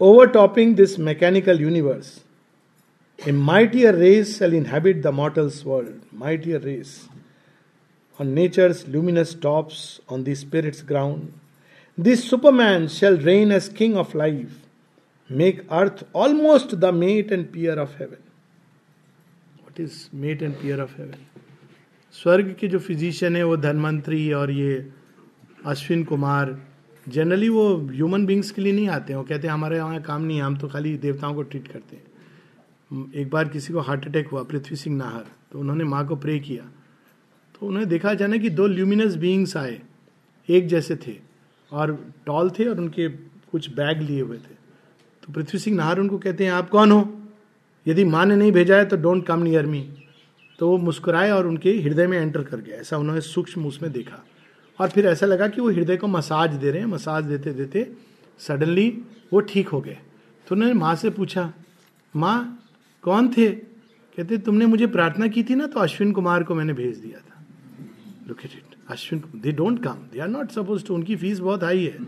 overtopping this mechanical universe. A mightier race shall inhabit the mortal's world. Mightier race. On nature's luminous tops, on the spirit's ground. This Superman shall reign as king of life, make earth almost the mate and peer of heaven. What is mate and peer of heaven? स्वर्ग के जो physician है वो धनवंतरी और ये Ashwin Kumar generally वो human beings के लिए नहीं आते हैं। वो कहते हैं, हमारे यहाँ काम नहीं है, हम तो खाली देवताओं को ट्रीट करते हैं। एक बार किसी को हार्ट अटैक हुआ, पृथ्वी सिंह नाहर तो उन्होंने माँ को प्रे किया। तो उन्होंने देखा जाना कि दो ल्यूमिनस बींग्स आए, एक जैसे थे, और टॉल थे और उनके कुछ बैग लिए हुए थे। तो पृथ्वी सिंह नाहर उनको कहते हैं, आप कौन हो? यदि माँ ने नहीं भेजा है तो डोंट कम नियर मी तो वो मुस्कुराए और उनके हृदय में एंटर कर गया। ऐसा उन्होंने सूक्ष्म उसमें देखा। और फिर ऐसा लगा कि वो हृदय को मसाज दे रहे हैं, मसाज देते देते सडनली वो ठीक हो गए। तो उन्होंने माँ से पूछा, माँ, कौन थे? कहते, तुमने मुझे प्रार्थना की थी ना तो अश्विन कुमार को मैंने भेज दिया था। Look at it Ashwin they don't come they are not suppose to उनकी फ़ीस बहुत हाई है।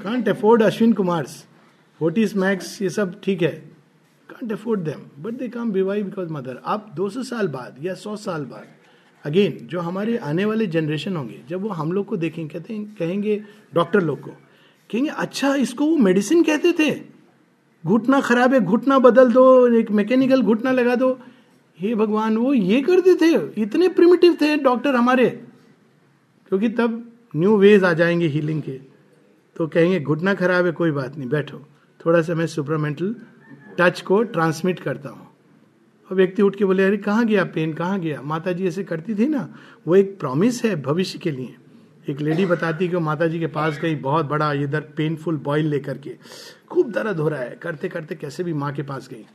Can't afford Ashwin Kumar Fortis Max ये सब ठीक है। Can't afford them but they come by because mother अब 200 साल बाद या 100 साल बाद अगेन जो हमारे आने वाले जनरेशन होंगे, जब वो हम लोग को देखेंगे कहते हैं, कहेंगे डॉक्टर लोग को, कहेंगे अच्छा इसको वो मेडिसिन कहते थे? घुटना खराब है, घुटना बदल दो, एक मैकेनिकल घुटना लगा दो। हे भगवान, वो ये करते थे, इतने प्रिमिटिव थे डॉक्टर हमारे। क्योंकि तब न्यू वेज आ जाएँगे हीलिंग के। तो कहेंगे, घुटना खराब है, कोई बात नहीं, बैठो। थोड़ा सा मैं सुपरमेंटल टच को ट्रांसमिट करता हूँ। और व्यक्ति उठ के बोले, अरे, कहाँ गया पेन? कहाँ गया? माता जी ऐसे करती थी ना, वो एक प्रॉमिस है भविष्य के लिए। एक लेडी बताती कि माता जी के पास गई, बहुत बड़ा, इधर पेनफुल बॉयल लेकर के। खूब दर्द हो रहा है। करते करते कैसे भी माँ के पास गई।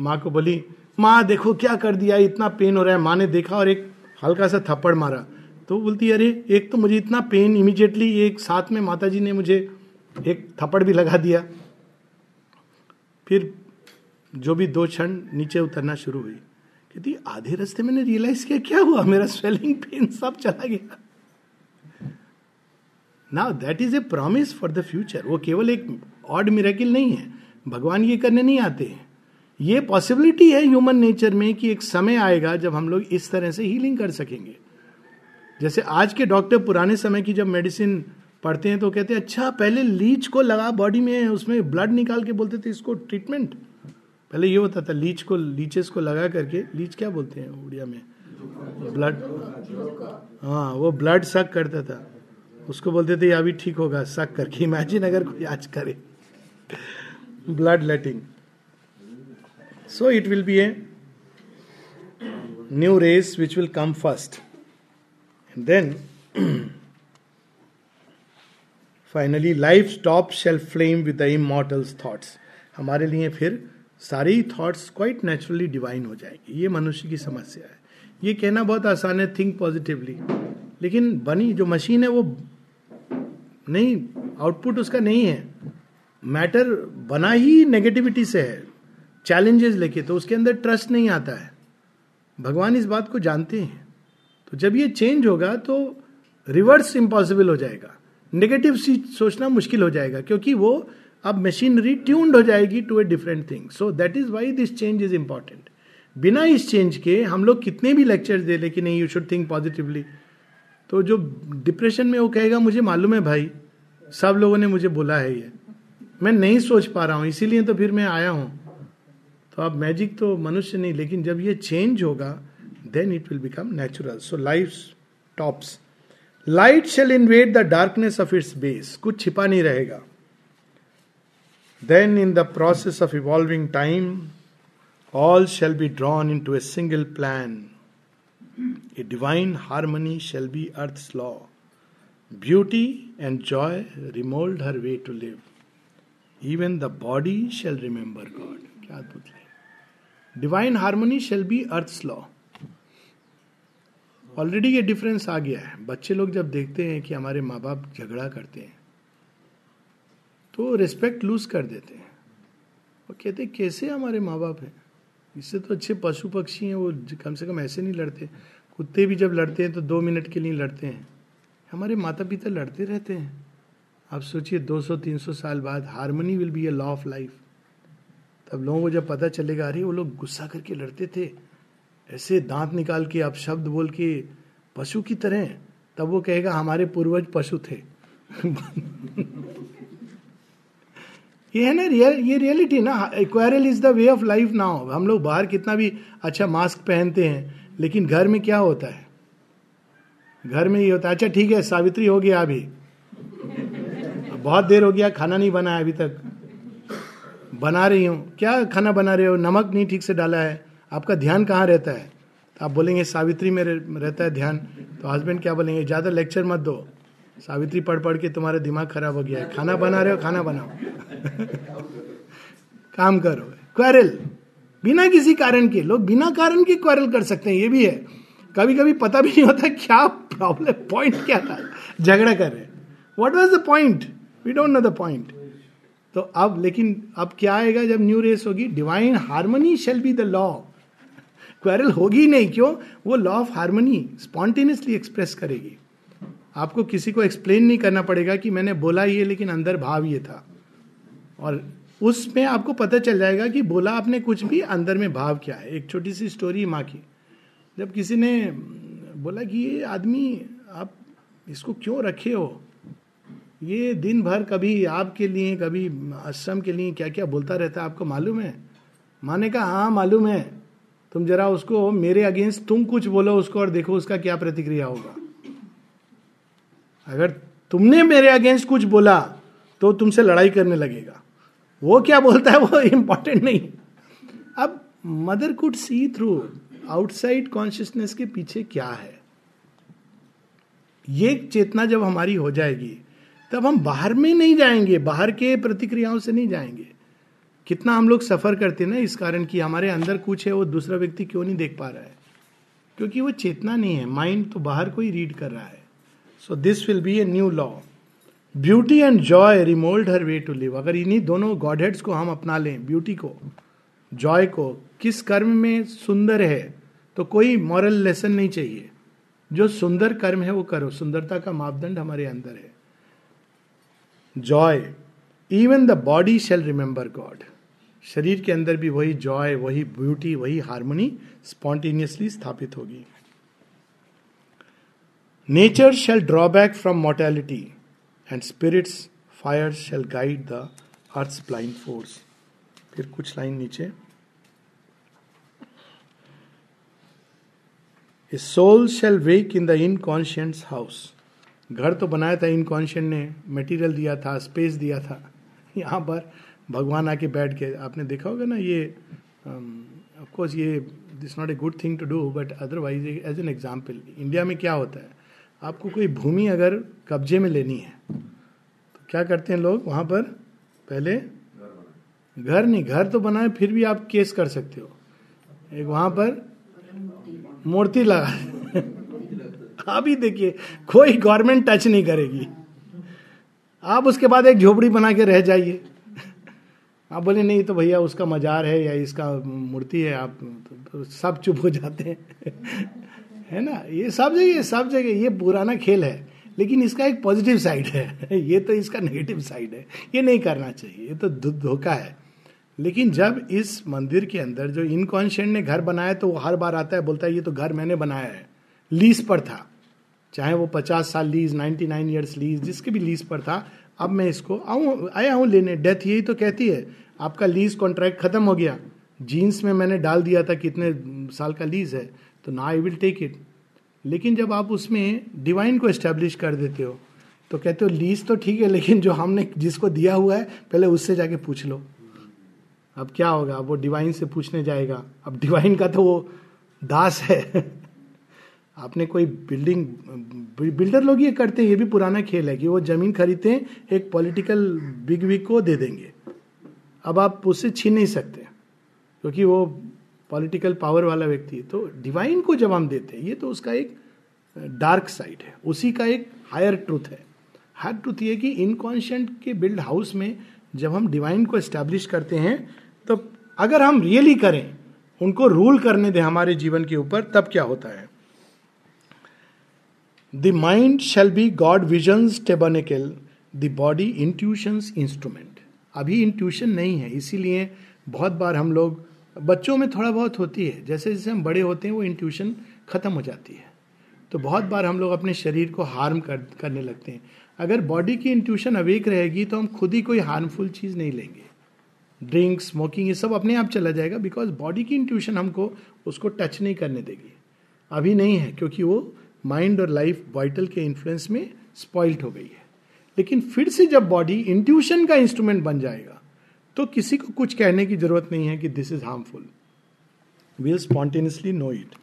माँ को बोली, माँ, देखो क्या कर दिया, इतना पेन हो रहा है। माँ ने देखा और एक हल्का सा थप्पड़ मारा। तो बोलती, अरे, एक तो मुझे इतना पेन इमीजिएटली एक साथ में माता जी ने मुझे एक थप्पड़ भी लगा दिया। फिर जो भी दो क्षण नीचे उतरना शुरू हुई, कहती, आधे रास्ते मैंने रियलाइज़ किया, क्या हुआ? मेरा स्वेलिंग पेन सब चला गया। Now that is a promise for the future वो केवल एक ऑड मिरेकिल नहीं है। भगवान ये करने नहीं आते हैं। ये पॉसिबिलिटी है ह्यूमन नेचर में कि एक समय आएगा जब हम लोग इस तरह से हीलिंग कर सकेंगे। जैसे आज के डॉक्टर पुराने समय की जब मेडिसिन पढ़ते हैं तो कहते हैं अच्छा पहले लीच को लगा बॉडी में, उसमें ब्लड निकाल के बोलते थे, इसको ट्रीटमेंट पहले ये होता था, लीच को, लीचेस को लगा करके, लीच क्या बोलते हैं उड़िया में? ब्लड हाँ वो ब्लड सक करता था। उसको बोलते थे अभी ठीक होगा, सक करके, इमेजिन अगर कोई आज करे। Blood letting. So it will be a new race which will come first and then finally life stop shall flame with the immortals thoughts हमारे लिए फिर सारी थॉट्स क्वाइट नेचुरली डिवाइन हो जाएगी। ये मनुष्य की समस्या है। ये कहना बहुत आसान है थिंक पॉजिटिवली लेकिन बनी जो मशीन है वो नहीं आउटपुट उसका नहीं है। मैटर बना ही नेगेटिविटी से है। चैलेंजेस लेके तो उसके अंदर ट्रस्ट नहीं आता है। भगवान इस बात को जानते हैं। तो जब ये चेंज होगा तो रिवर्स इम्पॉसिबल हो जाएगा। नेगेटिव सोचना मुश्किल हो जाएगा, क्योंकि वो अब मशीनरी ट्यून्ड हो जाएगी to a different thing so that is why this change is important बिना इस चेंज के हम लोग कितने भी लेक्चर दे ले कि नहीं यू शुड थिंक पॉजिटिवली तो जो डिप्रेशन में वो कहेगा, मुझे मालूम है भाई, सब लोगों ने मुझे बोला है ये। मैं नहीं सोच पा रहा हूँ, इसीलिए तो फिर मैं आया हूँ। तो अब मैजिक तो मनुष्य नहीं, लेकिन जब ये चेंज होगा then it will become natural so life tops light shall invade the darkness of its base कुछ छिपा नहीं रहेगा। Then, in the process of evolving time, all shall be drawn into a single plan. A divine harmony shall be earth's law. Beauty and joy remold her way to live. Even the body shall remember God. क्या अद्भुत है divine harmony shall be earth's law already ये difference आ गया है बच्चे लोग जब देखते हैं कि हमारे माँ बाप झगड़ा करते हैं तो रिस्पेक्ट लूज कर देते हैं। और कहते हैं, कैसे हमारे माँ बाप हैं? इससे तो अच्छे पशु पक्षी हैं, वो कम से कम ऐसे नहीं लड़ते। कुत्ते भी जब लड़ते हैं तो दो मिनट के लिए लड़ते हैं। हमारे माता पिता लड़ते रहते हैं। आप सोचिए 200-300 साल बाद harmony will be a law of life तब लोगों को जब पता चलेगा, अरे, वो लोग गुस्सा करके लड़ते थे। ऐसे दांत निकाल के, आप शब्द बोल के पशु की तरह तब वो कहेगा, हमारे पूर्वज पशु थे। ये है ना रियल ये रियलिटी ना एक्वायरल is the way of life now हम लोग बाहर कितना भी अच्छा मास्क पहनते हैं, लेकिन घर में क्या होता है? घर में ये होता है अच्छा ठीक है, सावित्री हो गया अभी। बहुत देर हो गया, खाना नहीं बना है अभी तक। बना रही हूँ। क्या खाना बना रहे हो? नमक नहीं ठीक से डाला है। आपका ध्यान कहाँ रहता है? तो आप बोलेंगे, सावित्री में रहता है ध्यान। तो हस्बैंड क्या बोलेंगे? ज़्यादा लेक्चर मत दो। सावित्री पढ़ पढ़ के तुम्हारा दिमाग खराब हो गया है। खाना बना रहे हो, खाना बनाओ। काम करो। क्वारल। बिना किसी कारण के। लोग बिना कारण के क्वारल कर सकते हैं, ये भी है। कभी कभी पता भी नहीं होता क्या प्रॉब्लम पॉइंट क्या था। झगड़ा कर रहे what was the point we don't know the point तो अब, लेकिन अब क्या आएगा जब न्यू रेस होगी? Divine harmony shall be the law quarrel होगी नहीं, क्यों? वो law of harmony spontaneously express करेगी। आपको किसी को एक्सप्लेन नहीं करना पड़ेगा कि मैंने बोला ये, लेकिन अंदर भाव ये था। और उसमें आपको पता चल जाएगा कि बोला आपने कुछ भी, अंदर में भाव क्या है। एक छोटी सी स्टोरी माँ की। जब किसी ने बोला कि ये आदमी, आप इसको क्यों रखे हो? ये दिन भर कभी आपके लिए, कभी आश्रम के लिए क्या क्या बोलता रहता है, आपको मालूम है? माँ ने कहा हाँ मालूम है। तुम जरा उसको मेरे अगेंस्ट तुम कुछ बोलो उसको और देखो उसका क्या प्रतिक्रिया होगा। अगर तुमने मेरे अगेंस्ट कुछ बोला तो तुमसे लड़ाई करने लगेगा। वो क्या बोलता है, वो इंपॉर्टेंट नहीं। अब mother could see through outside consciousness के पीछे क्या है। ये चेतना जब हमारी हो जाएगी, तब हम बाहर में नहीं जाएँगे, बाहर के प्रतिक्रियाओं से नहीं जाएँगे। कितना हम लोग सफ़र करते ना, इस कारण कि हमारे अंदर कुछ है, वो दूसरा व्यक्ति क्यों नहीं देख पा रहा है? क्योंकि वो चेतना नहीं है माइंड तो बाहर को ही रीड कर रहा है। So this will be a new law beauty and joy remould her way to live अगर इन्हीं दोनों गॉड हेड्स को हम अपना लें ब्यूटी को जॉय को, किस कर्म में सुंदर है तो कोई मॉरल लेसन नहीं चाहिए। जो सुंदर कर्म है वो करो। सुंदरता का मापदंड हमारे अंदर है। Joy even the body shall remember God शरीर के अंदर भी वही जॉय वही ब्यूटी वही हारमोनी स्पॉन्टेनियसली स्थापित होगी। Nature shall draw back from mortality and spirits fire shall guide the earth blind force फिर कुछ लाइन नीचे। Soul shall wake in the inconscient house घर तो बनाया था इनकॉन्शियंट ने मटेरियल दिया था स्पेस दिया था। यहाँ पर भगवान आके बैठ के आपने देखा होगा ना ये ऑफकोर्स um, ये this not a good thing to do but otherwise as an example India में क्या होता है? आपको कोई भूमि अगर कब्जे में लेनी है तो क्या करते हैं लोग वहाँ पर? पहले घर नहीं, घर तो बनाए, फिर भी आप केस कर सकते हो। एक वहाँ पर मूर्ति लगा ही देखिए, कोई गवर्नमेंट टच नहीं करेगी। आप उसके बाद एक झोपड़ी बना के रह जाइए। आप बोले, नहीं तो भैया उसका मजार है या इसका मूर्ति है, आप तो सब चुप हो जाते हैं। है ना? ये सब जगह सब जगह, ये पुराना खेल है, लेकिन इसका एक पॉजिटिव साइड है। ये तो इसका नेगेटिव साइड है। ये नहीं करना चाहिए, ये तो धोखा है। लेकिन जब इस मंदिर के अंदर जो इनकॉन्शियंट ने घर बनाया तो वो हर बार आता है, बोलता है, ये तो घर मैंने बनाया है। लीज पर था। चाहे वो पचास साल lease ninety nine years lease जिसके भी लीज पर था, अब मैं इसको आऊँ, आया हूँ लेने। डेथ यही तो कहती है, आपका लीज कॉन्ट्रैक्ट खत्म हो गया। जीन्स में मैंने डाल दिया था कितने साल का लीज है। तो ना आई विल टेक इट लेकिन जब आप उसमें डिवाइन को एस्टेब्लिश कर देते हो तो कहते हो लीज तो ठीक है, लेकिन जो हमने, जिसको दिया हुआ है, पहले उससे जाके पूछ लो। अब क्या होगा? वो डिवाइन से पूछने जाएगा। अब डिवाइन का तो वो दास है। आपने कोई बिल्डिंग बिल्डर लोग ये करते हैं, ये भी पुराना खेल है कि वो ज़मीन खरीदते हैं, एक पॉलिटिकल बिग विग को दे देंगे। अब आप उससे छीन नहीं सकते, क्योंकि वो पॉलिटिकल पावर वाला व्यक्ति तो डिवाइन को जब हम देते हैं, ये तो उसका एक डार्क साइड है, उसी का एक हायर ट्रूथ है। हायर ट्रूथ ये कि इनकॉन्शियंट के बिल्ड हाउस में जब हम डिवाइन को एस्टेब्लिश करते हैं तो अगर हम रियली करें, उनको रूल करने दें हमारे जीवन के ऊपर, तब क्या होता है? The mind shall be God vision tabernacle the body intuition instrument अभी इंट्यूशन नहीं है, इसीलिए बहुत बार हम लोग बच्चों में थोड़ा बहुत होती है। जैसे जैसे हम बड़े होते हैं वो इंट्यूशन खत्म हो जाती है। तो बहुत बार हम लोग अपने शरीर को हार्म कर, करने लगते हैं। अगर बॉडी की इंट्यूशन अवेक रहेगी तो हम खुद ही कोई हार्मफुल चीज़ नहीं लेंगे। ड्रिंक स्मोकिंग ये सब अपने आप चला जाएगा बिकॉज़ बॉडी की इंट्यूशन हमको उसको टच नहीं करने देगी। अभी नहीं है क्योंकि वो माइंड और लाइफ वाइटल के इन्फ्लुएंस में स्पॉइल्ड हो गई है। लेकिन फिर से जब बॉडी इंट्यूशन का इंस्ट्रूमेंट बन जाएगा तो किसी को कुछ कहने की ज़रूरत नहीं है कि this is harmful will spontaneously know it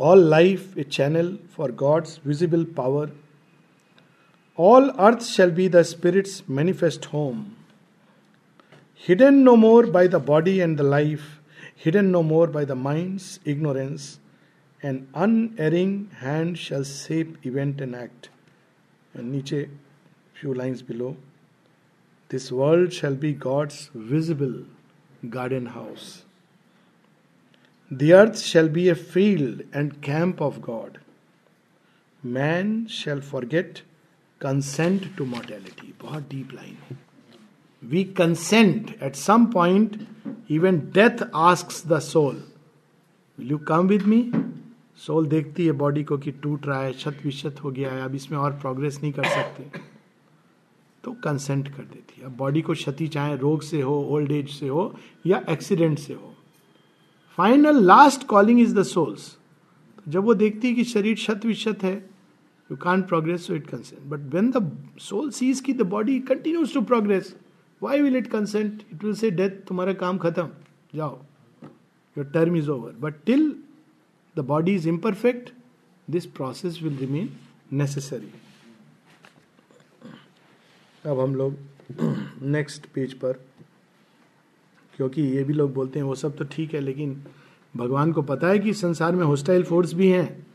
all life a channel for God's visible power all earth shall be the spirit's manifest home hidden no more by the body and the life hidden no more by the mind's ignorance an unerring hand shall shape event and act नीचे few lines below This world shall be God's visible garden house. The earth shall be a field and camp of God. Man shall forget consent to mortality. बहुत deep line We consent at some point, even death asks the soul, Will you come with me? Soul देखती है body को कि टूट रहा है शत विशत हो गया है अब इसमें और प्रोग्रेस नहीं कर सकते तो कंसेंट कर देती है। बॉडी को क्षति चाहे रोग से हो ओल्ड एज से हो या एक्सीडेंट से हो। Final last calling is the soul's जब वो देखती है कि शरीर शत विशत है you can progress so it consent but when the soul sees की the body continues to progress why will it consent it will say death तुम्हारा काम खत्म। जाओ। Your term is over but till the body is imperfect this process will remain necessary अब हम लोग next page पर, क्योंकि ये भी लोग बोलते हैं, वो सब तो ठीक है, लेकिन भगवान को पता है कि संसार में होस्टाइल फोर्स भी हैं,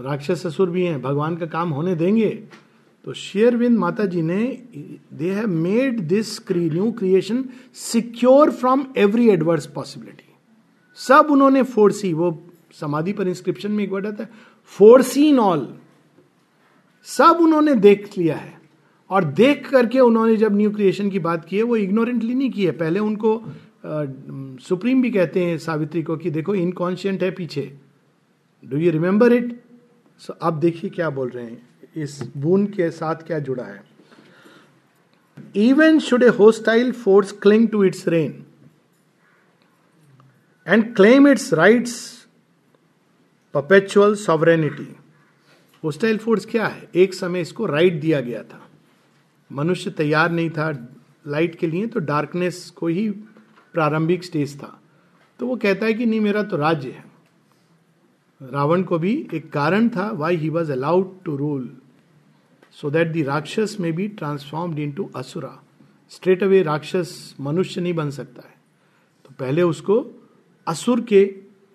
राक्षस ससुर भी हैं, भगवान का काम होने देंगे। तो शेयरविंद माता जी ने they have made this new creation secure from every adverse possibility सब उन्होंने फोर्सी वो समाधि पर इंस्क्रिप्शन में एक वर्ड आता है फोर्सीन ऑल सब उन्होंने देख लिया है। और देख करके उन्होंने जब न्यू क्रिएशन की बात की है, वो इग्नोरेंटली नहीं की है। पहले उनको सुप्रीम भी कहते हैं सावित्री को कि देखो इनकॉन्शियंट है पीछे। Do you remember it so अब देखिए क्या बोल रहे हैं। इस बून के साथ क्या जुड़ा है। Even should a hostile force cling to its reign and claim its rights perpetual sovereignty hostile force क्या है? एक समय इसको राइट दिया गया था। मनुष्य तैयार नहीं था लाइट के लिए तो डार्कनेस को ही प्रारंभिक स्टेज था। तो वो कहता है कि नहीं, मेरा तो राज्य है। रावण को भी एक कारण था why he was allowed to rule so that the rakshas may be transformed into asura. Straight away राक्षस मनुष्य नहीं बन सकता है। तो पहले उसको असुर के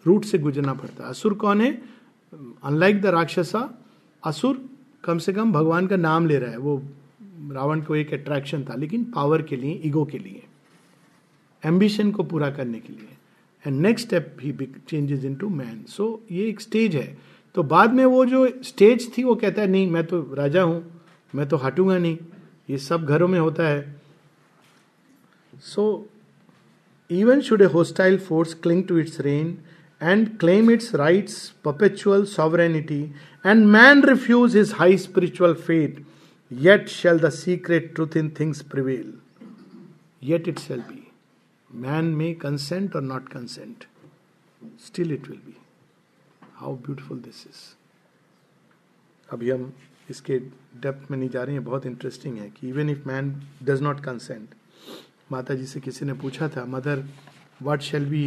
रूट से गुजरना पड़ता है। असुर कौन है? अनलाइक द राक्षसा, असुर कम से कम भगवान का नाम ले रहा है। वो रावण को एक अट्रैक्शन था, लेकिन पावर के लिए ईगो के लिए एम्बिशन को पूरा करने के लिए। And next step he changes into man so ये एक स्टेज है। तो बाद में वो जो स्टेज थी, वो कहता है, नहीं, मैं तो राजा हूँ, मैं तो हटूँगा नहीं। ये सब घरों में होता है। So even should a hostile force cling to its reign and claim its rights perpetual sovereignty and man refuse his high spiritual fate Yet shall the secret truth in things prevail. Yet it shall be. Man may consent or not consent. Still it will be. How beautiful this is. अभी हम इसके depth में नहीं जा रहे हैं बहुत interesting है कि even if man does not consent माता जी से किसी ने पूछा था mother what shall be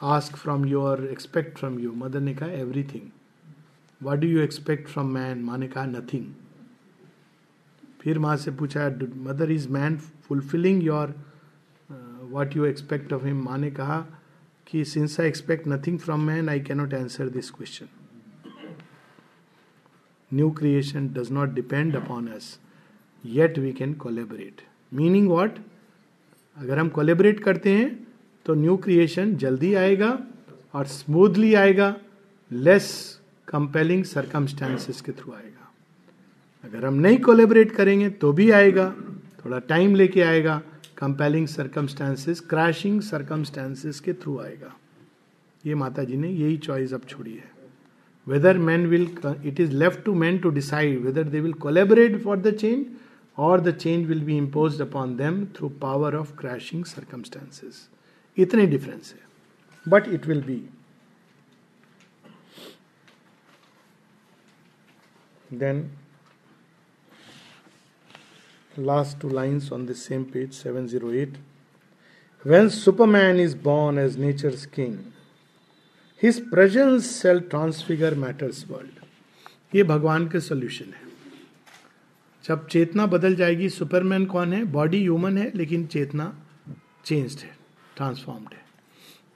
ask from your expect from you mother ने कहा everything what do you expect from man माँ ने कहा नथिंग फिर माँ से पूछा mother is man fulfilling your what you expect of him माँ ने कहा कि since I expect nothing from man I cannot answer this question new creation does not depend upon us yet we can collaborate meaning what अगर हम collaborate करते हैं तो new creation जल्दी आएगा और स्मूथली आएगा लेस कंपेलिंग सरकमस्टांसिस के थ्रू आएगा। अगर हम नहीं कोलेबरेट करेंगे तो भी आएगा, थोड़ा टाइम लेके आएगा कंपेलिंग सर्कमस्टांसिस क्रैशिंग सर्कमस्टांसिस के थ्रू आएगा। ये माता जी ने यही चॉइस अब छोड़ी है। Whether man will it is left to man to decide whether they will collaborate for the change और the change will be impose upon them through power of crashing circumstances इतने डिफरेंस है। But it will be then last two lines on the same page 708 when superman is born as nature's king, his presence shall transfigure matter's world. ये भगवान के solution है। जब चेतना बदल जाएगी Superman कौन है? बॉडी ह्यूमन है, लेकिन चेतना चेंज्ड है ट्रांसफॉर्म्ड है।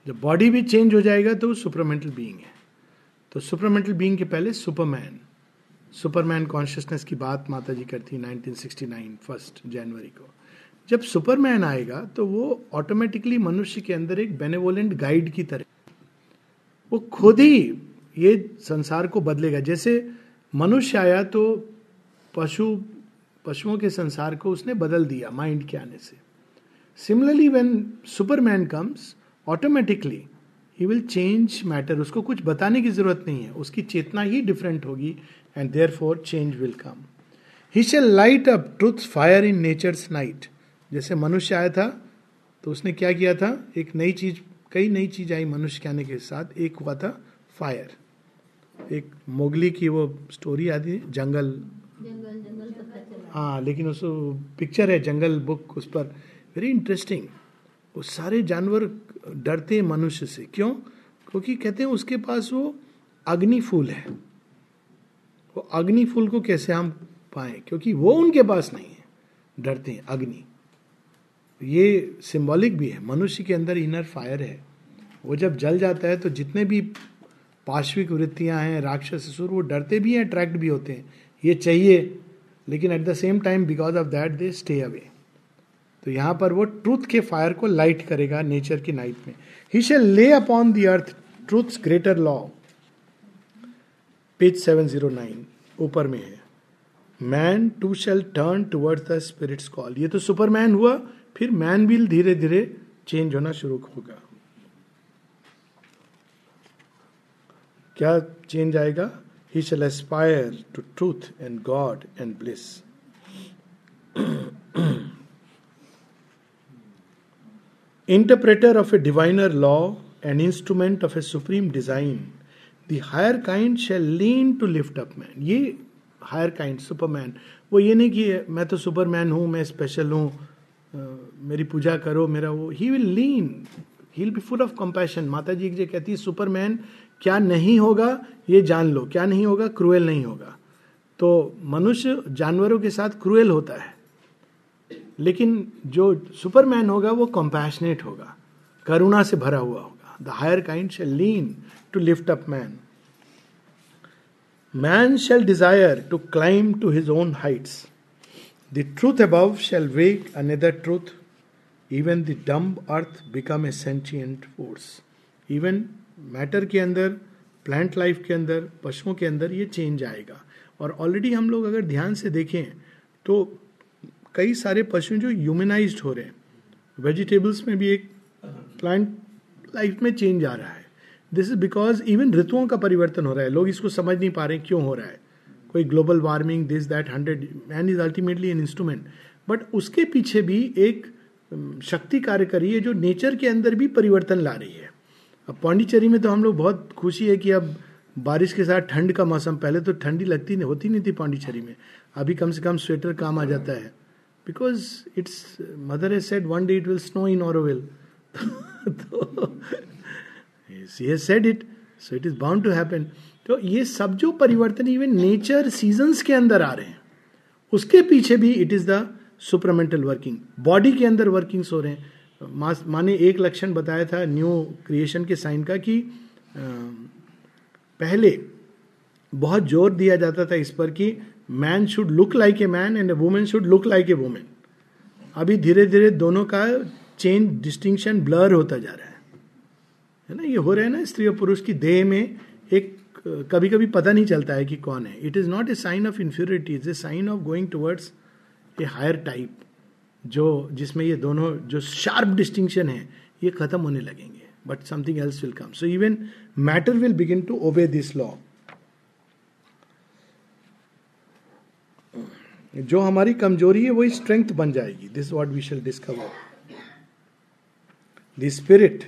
जब बॉडी भी चेंज हो जाएगा तो वो सुपरमेंटल बीइंग है। तो सुपरमेंटल बीइंग के पहले सुपरमैन सुपरमैन कॉन्शियसनेस की बात माता जी करती 1969 फ़र्स्ट जनवरी को। जब सुपरमैन आएगा तो वो ऑटोमेटिकली मनुष्य के अंदर एक बेनेवोलेंट गाइड की तरह वो खुद ही ये संसार को बदलेगा। जैसे मनुष्य आया तो पशु, पशुओं के संसार को उसने बदल दिया माइंड के आने से। Similarly when superman comes automatically he will change matter उसको कुछ बताने की ज़रूरत नहीं है। उसकी चेतना ही डिफरेंट होगी and therefore change will come he shall light up truth fire in nature's night जैसे मनुष्य आया था तो उसने क्या किया था? एक नई चीज़ कई नई चीज़ आई मनुष्य के आने के साथ। एक हुआ था फायर एक मोगली की वो स्टोरी आती है? जंगल। हाँ लेकिन उस पिक्चर है जंगल बुक उस पर। वेरी इंटरेस्टिंग वो सारे जानवर डरते मनुष्य से। क्यों? क्योंकि कहते हैं उसके पास वो अग्नि फूल है। वो अग्नि फूल को कैसे हम पाए? क्योंकि वो उनके पास नहीं है। डरते हैं अग्नि। ये सिंबॉलिक भी है। मनुष्य के अंदर इनर फायर है। वो जब जल जाता है तो जितने भी पार्श्विक वृत्तियाँ हैं, राक्षस सुर वो डरते भी हैं अट्रैक्ट भी होते हैं। ये चाहिए, लेकिन at the same time because of that they stay away तो यहाँ पर वो ट्रूथ के फायर को लाइट करेगा नेचर की नाइट में। He shall lay upon the earth truth greater law page 709 ऊपर में है। Man too shall turn toward the spirit's call ये तो सुपरमैन हुआ, फिर मैन भी धीरे धीरे चेंज होना शुरू होगा। क्या चेंज आएगा? He shall aspire to truth and God and bliss interpreter of a diviner law an instrument of a supreme design the higher kind shall lean to lift up man ये higher kind superman वो ये नहीं कि मैं तो Superman हूँ, मैं special हूँ मेरी पूजा करो, मेरा वो he will lean he be full of compassion माता जी जो कहती है सुपरमैन क्या नहीं होगा, ये जान लो. क्या नहीं होगा क्रूएल नहीं होगा. तो मनुष्य जानवरों के साथ क्रूएल होता है। लेकिन जो सुपरमैन होगा वो कंपैशनेट होगा, करुणा से भरा हुआ होगा। The higher kind shall lean to lift up man man shall desire to climb to his own heights the truth above shall wake another truth even the dumb earth become a sentient force even matter के अंदर plant life के अंदर, पशुओं के अंदर ये change आएगा। और ऑलरेडी हम लोग अगर ध्यान से देखें तो कई सारे पशु जो ह्यूमनाइज्ड हो रहे हैं। वेजिटेबल्स में भी एक प्लांट लाइफ में चेंज आ रहा है। दिस इज़ बिकॉज़ इवन ऋतुओं का परिवर्तन हो रहा है। लोग इसको समझ नहीं पा रहे क्यों हो रहा है। कोई global warming this that hundred man is ultimately an instrument but उसके पीछे भी एक शक्ति कार्य करी है जो नेचर के अंदर भी परिवर्तन ला रही है। अब पांडिचेरी में तो हम लोग बहुत खुशी है कि अब बारिश के साथ ठंड का मौसम, पहले तो ठंडी लगती नहीं होती नहीं थी पांडिचेरी में। अभी कम से कम स्वेटर काम आ जाता है। Because it's mother is said one day it will snow in Auroville तो said it so it is bound to happen तो ये सब जो परिवर्तन इवन नेचर सीजन्स के अंदर आ रहे हैं, उसके पीछे भी it is the supermental working body के अंदर वर्किंग्स हो रहे हैं. माने एक लक्षण बताया था न्यू क्रिएशन के साइन का कि पहले बहुत ज़ोर दिया जाता था इस पर कि man should look like a man and a woman should look like a woman अभी धीरे धीरे दोनों का चेंज डिस्टिंक्शन ब्लर होता जा रहा है। है ना? ये हो रहा है ना स्त्री और पुरुष की देह में एक कभी कभी पता नहीं चलता है कि कौन है। It is not a sign of inferiority is a sign of going towards a higher type जो, जिसमें ये दोनों, जो शार्प डिस्टिंक्शन है, ये खत्म होने लगेंगे। But something else will come so even matter will begin to obey this law जो हमारी कमज़ोरी है, वही स्ट्रेंथ बन जाएगी। This what we shall discover the spirit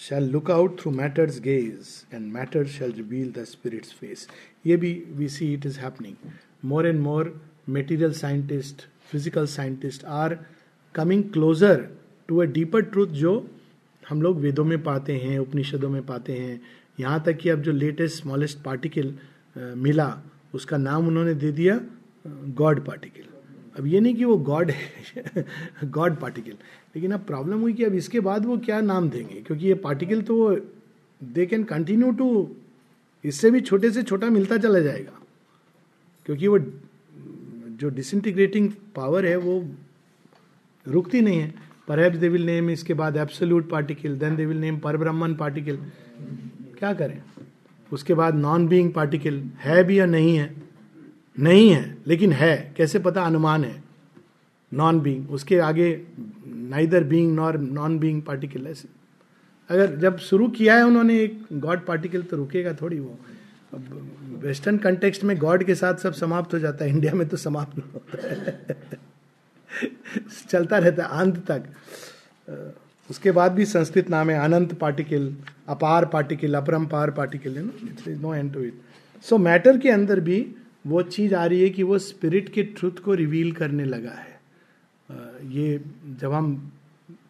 shall look out through matter's gaze and matter shall reveal the spirit's face ये भी we see it is happening more and more material scientist physical scientist are coming closer to a deeper truth जो हम लोग वेदों में पाते हैं, उपनिषदों में पाते हैं। यहाँ तक कि अब जो लेटेस्ट स्मॉलेस्ट पार्टिकल मिला, उसका नाम उन्होंने दे दिया गॉड पार्टिकल अब ये नहीं कि वो गॉड है गॉड पार्टिकल लेकिन अब प्रॉब्लम हुई कि अब इसके बाद वो क्या नाम देंगे? क्योंकि ये पार्टिकल तो दे कैन कंटिन्यू टू इससे भी छोटे से छोटा मिलता चला जाएगा। क्योंकि वो, जो डिसइंटीग्रेटिंग पावर है, वो रुकती नहीं है। पर दे विल नेम इसके बाद absolute particle then they will name Para Brahman particle क्या करें? उसके बाद नॉन बीइंग पार्टिकल है भी या नहीं है? नहीं है, लेकिन है। कैसे पता अनुमान है? नॉन बीइंग उसके आगे neither being nor non being particle ऐसे अगर जब शुरू किया है उन्होंने एक गॉड पार्टिकल तो रुकेगा थोड़ी वो। अब वेस्टर्न कंटेक्स्ट में गॉड के साथ सब समाप्त हो जाता है। इंडिया में तो समाप्त नहीं होता है। चलता रहता है अंत तक। उसके बाद भी संस्कृत नाम है अनंत पार्टिकल अपार पार्टिकल अपरम्पार particle it's no end to it so matter के अंदर भी वो चीज़ आ रही है कि वो स्पिरिट के ट्रुथ को रिवील करने लगा है। ये जब हम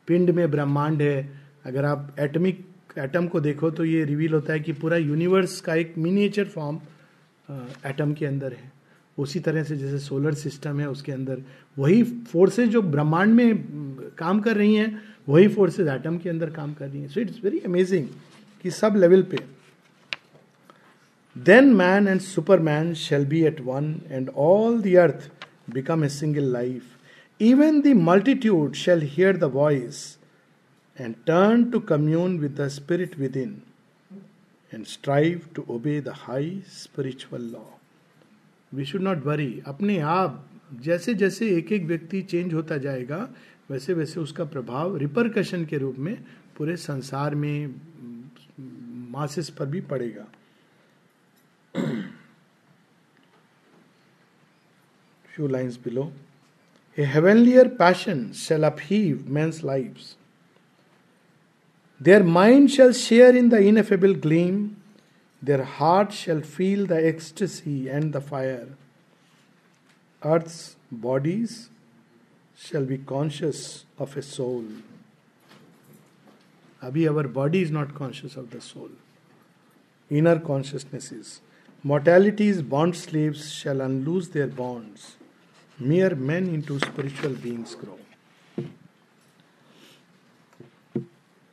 पिंड में ब्रह्मांड है, अगर आप एटमिक एटम को देखो तो ये रिवील होता है कि पूरा यूनिवर्स का एक मिनिएचर फॉर्म एटम के अंदर है। उसी तरह से जैसे सोलर सिस्टम है, उसके अंदर वही फोर्सेज जो ब्रह्मांड में काम कर रही हैं, वही फोर्सेज एटम के अंदर काम कर रही हैं। सो इट्स वेरी अमेजिंग कि सब लेवल पे then man and superman shall be at one and all the earth become a single life even the multitude shall hear the voice and turn to commune with the spirit within and strive to obey the high spiritual law. We should not worry. अपने आप जैसे जैसे एक एक व्यक्ति change होता जाएगा, वैसे वैसे उसका प्रभाव रिपरकशन के रूप में पूरे संसार में मासिस पर भी पड़ेगा few lines below. A heavenlier passion shall upheave men's lives. Their mind shall share in the ineffable gleam, their heart shall feel the ecstasy and the fire. Earth's bodies shall be conscious of a soul. Abhi, our body is not conscious of the soul. Inner consciousness is. Mortality's bond slaves shall unloose their bonds. Mere men into spiritual beings grow.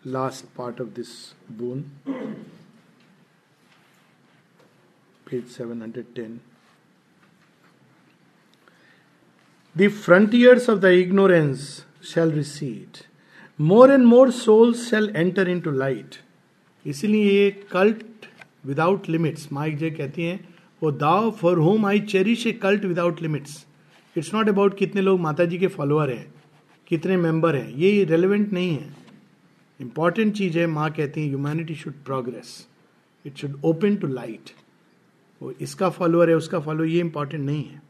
last part of this boon, page 710. The frontiers of the ignorance shall recede. More and more souls shall enter into light. इसीलिए ये cult without limits माइक जे कहती हैं, वो thou for whom I cherish a cult without limits it's not about कितने लोग माता जी के फॉलोअर हैं, कितने मेंबर हैं, ये रेलिवेंट नहीं है। इंपॉर्टेंट चीज़ है, माँ कहती है humanity should progress it should open to light वो इसका फॉलोअर है, उसका फॉलोअर ये इंपॉर्टेंट नहीं है।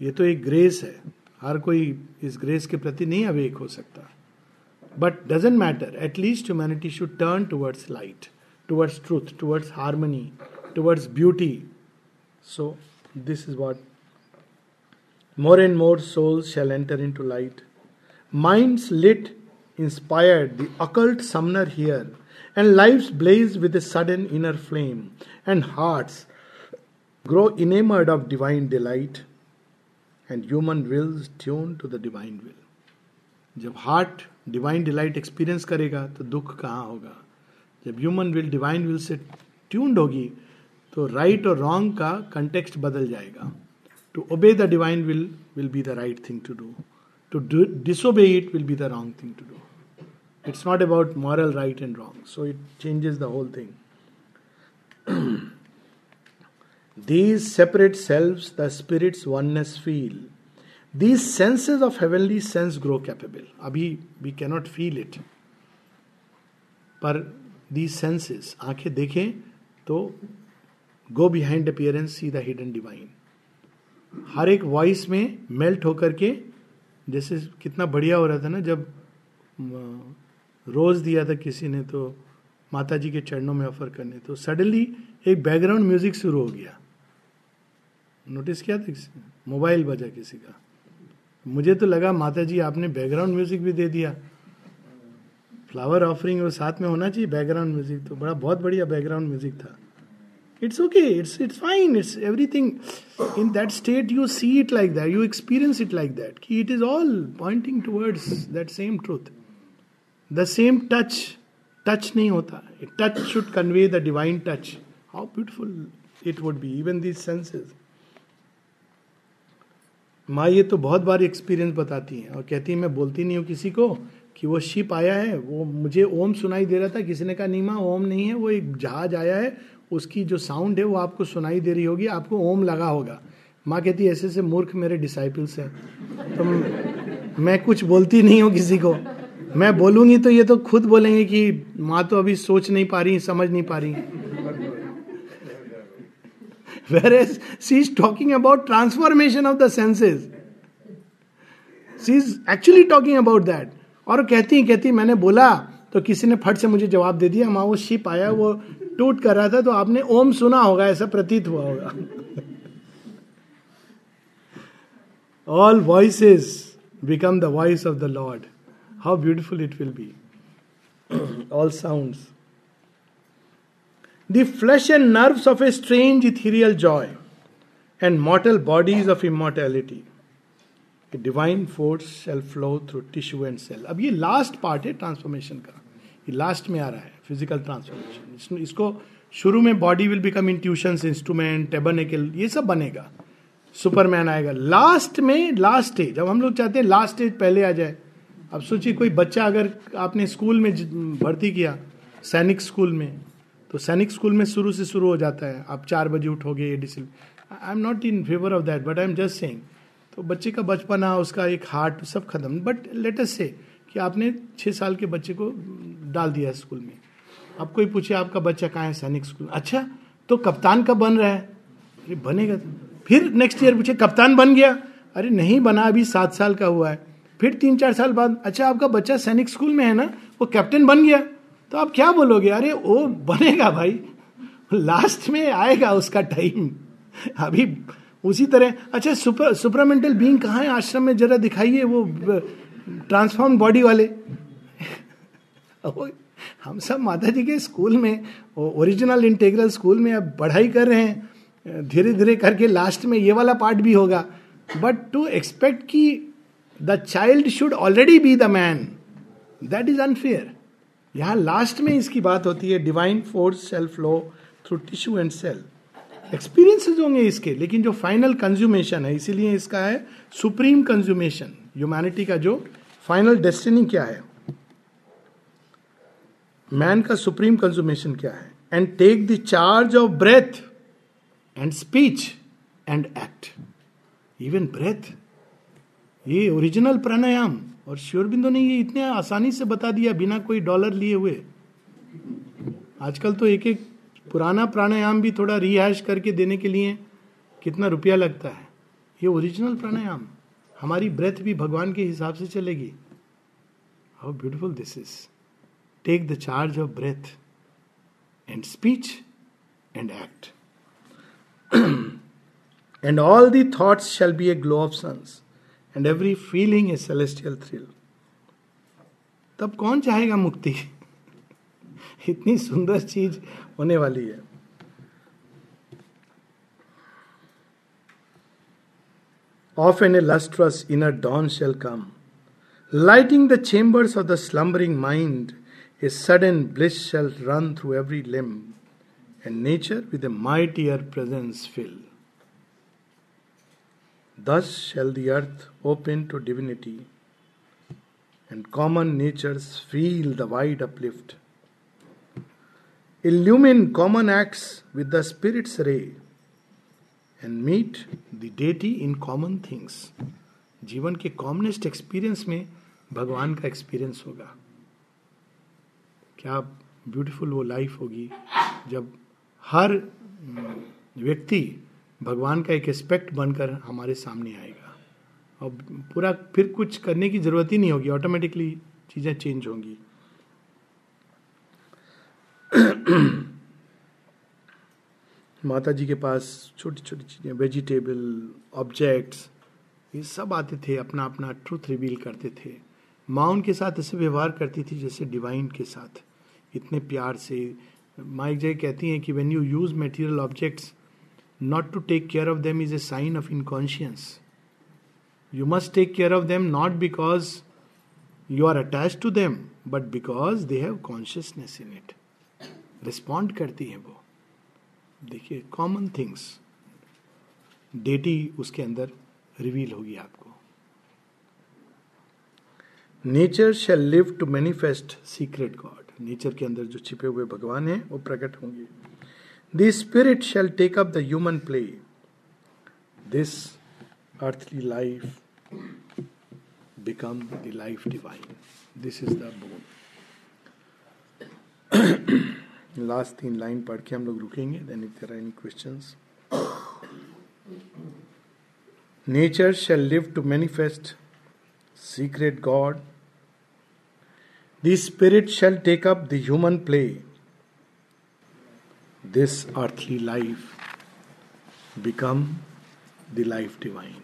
ये तो एक ग्रेस है। हर कोई इस ग्रेस के प्रति नहीं अवेक हो सकता। But doesn't matter at least humanity should turn towards light Towards truth towards harmony towards beauty so this is what more and more souls shall enter in to light minds lit inspired the occult summoner here, and lives blaze with a sudden inner flame, and hearts grow enamored of divine delight, and human wills tuned to the divine will. जब heart divine delight experience करेगा तो दुख कहाँ होगा जब human will divine will से tuned होगी तो राइट और रॉन्ग का कंटेक्स्ट बदल जाएगा। To obey the divine will will be the right thing to do to disobey it will be the wrong thing to do it's not about moral right and wrong so it changes the whole thing these separate self the spirit's oneness feel these senses of heavenly sense grow capable अभी we cannot feel it पर these senses आँखें देखें तो go behind appearance see the hidden divine हर एक voice में melt होकर के, जैसे कितना बढ़िया हो रहा था ना, जब रोज दिया था किसी ने तो माता जी के चरणों में ऑफ़र करने तो सडनली एक बैकग्राउंड म्यूज़िक शुरू हो गया। नोटिस किया था किसी मोबाइल बजा किसी का। मुझे तो लगा माता जी आपने बैकग्राउंड म्यूज़िक भी दे दिया। फ्लावर ऑफरिंग और साथ में होना चाहिए बैकग्राउंड म्यूज़िक तो बड़ा, बहुत बढ़िया बैकग्राउंड म्यूज़िक था। It's okay it's it's fine it's everything in that state you see it like that you experience it like that कि it is all pointing towards that same truth the same touch touch नहीं होता। Touch should convey the divine touch how beautiful it would be even this senses माँ ये तो बहुत बार experience बताती हैं, और कहती हैं, मैं बोलती नहीं हूँ किसी को कि वो शिप आया है, वो मुझे ओम सुनाई दे रहा था, किसी ने कहा नहीं ओम नहीं है, वो एक जहाज़ आया है, उसकी जो साउंड है वो आपको सुनाई दे रही होगी, आपको ओम लगा होगा। माँ कहती, ऐसे ऐसे मूर्ख मेरे डिसाइपल्स हैं तो मैं कुछ बोलती नहीं हूँ किसी को। मैं बोलूँगी तो ये तो खुद बोलेंगे कि माँ तो अभी सोच नहीं पा रही, समझ नहीं पा रही। Whereas, she is talking about transformation of the senses. She is actually talking about that. और कहती कहती मैंने बोला तो किसी ने फट से मुझे जवाब दे दिया, माँ, वो शिप आया, वो टूट कर रहा था तो आपने ओम सुना होगा, ऐसा प्रतीत हुआ होगा। All voices become the voice of the Lord how beautiful it will be all sound the flesh and nerves of a strange ethereal joy and mortal bodies of immortality divine force shall flow through tissue and cell अब ये last part है transformation का। ये last में आ रहा है physical transformation इसको शुरू में body will become intuition instrument tabernacle ये सब बनेगा। सुपरमैन आएगा। लास्ट में लास्ट स्टेज अब हम लोग चाहते हैं लास्ट स्टेज पहले आ जाए। अब सोचिए कोई बच्चा अगर आपने स्कूल में भर्ती किया, सैनिक स्कूल में तो सैनिक स्कूल में शुरू से शुरू हो जाता है। आप चार बजे उठोगे, ये डिसिल I am not in favour of that but I am just saying तो बच्चे का बचपना, उसका एक हार्ट सब खत्म। बट लेटेस्ट से कि आपने छः साल के बच्चे को डाल दिया स्कूल में। अब कोई पूछे आपका बच्चा कहाँ है सैनिक स्कूल? अच्छा तो कप्तान कब बन रहा है? अरे, बनेगा तो। फिर नेक्स्ट ईयर पूछे, कप्तान बन गया? अरे, नहीं बना, अभी सात साल का हुआ है। फिर तीन चार साल बाद अच्छा आपका बच्चा सैनिक स्कूल में है ना, वो कैप्टन बन गया। तो आप क्या बोलोगे? अरे, वो बनेगा भाई। लास्ट में आएगा उसका टाइम अभी उसी तरह अच्छा सुपर, सुपरामेंटल बींग कहाँ है? आश्रम में जरा दिखाइए वो ट्रांसफॉर्म बॉडी वाले। हम सब माता जी के स्कूल में ओरिजिनल इंटेग्रल स्कूल में अब पढ़ाई कर रहे हैं। धीरे धीरे करके लास्ट में ये वाला पार्ट भी होगा। बट टू एक्सपेक्ट कि the child should already be the man that is unfair यहाँ लास्ट में इसकी बात होती है divine force shall flow through tissue and cell experiences होंगे इसके लेकिन जो फाइनल कंज्यूमेशन है, इसीलिए इसका है सुप्रीम कंज्यूमेशन ह्यूमैनिटी का जो फाइनल डेस्टिनी क्या है? मैन का सुप्रीम कंज्यूमेशन क्या है? And take the charge of breath and speech and act even breath ये ओरिजिनल प्राणायाम और श्योरबिंदु ने ये इतने आसानी से बता दिया बिना कोई डॉलर लिए हुए। आजकल तो एक एक पुराना प्राणायाम भी थोड़ा रिहाइश करके देने के लिए कितना रुपया लगता है? ये ओरिजिनल प्राणायाम। हमारी ब्रेथ भी भगवान के हिसाब से चलेगी। How beautiful this is take the charge of breath and speech and act and all the thoughts shall be a glow of suns and every feeling a celestial thrill तब कौन चाहेगा मुक्ति? इतनी सुंदर चीज़ होने वाली है। Of an a lustrous in a dawn shall come lighting the chambers of the slumbering mind a sudden bliss shall run through every limb and nature with a mightier presence fill thus shall the earth open to divinity and common nature feel the wide uplift illumine common acts with the Spirit's ray, and meet the deity in common things. जीवन के commonest experience में भगवान का experience होगा। क्या beautiful वो life होगी जब हर व्यक्ति भगवान का एक एस्पेक्ट बनकर हमारे सामने आएगा। और पूरा फिर कुछ करने की ज़रूरत ही नहीं होगी। ऑटोमेटिकली चीज़ें चेंज होंगी। माता जी के पास छोटी छोटी चीज़ें वेजिटेबल ऑब्जेक्ट्स ये सब आते थे अपना अपना ट्रूथ रिवील करते थे। माँ उनके साथ ऐसे व्यवहार करती थी जैसे डिवाइन के साथ। इतने प्यार से। माँ एक जगह कहती हैं कि when you use material objects not to take care of them is a sign of inconscience you must take care of them not because you are attach to them but because they have consciousness in it respond करती है वो। देखिए common things deity उसके अंदर reveal होगी आपको। Nature shall live to manifest secret God nature के अंदर जो छिपे हुए भगवान हैं, वो प्रकट होंगे। The spirit shall take up the human play this earthly life become the life divine this is the bone last तीन लाइन पढ़ के हम लोग रुकेंगे then if there any question nature shall live to manifest secret God the spirit shall take up human play this earthly life become the life divine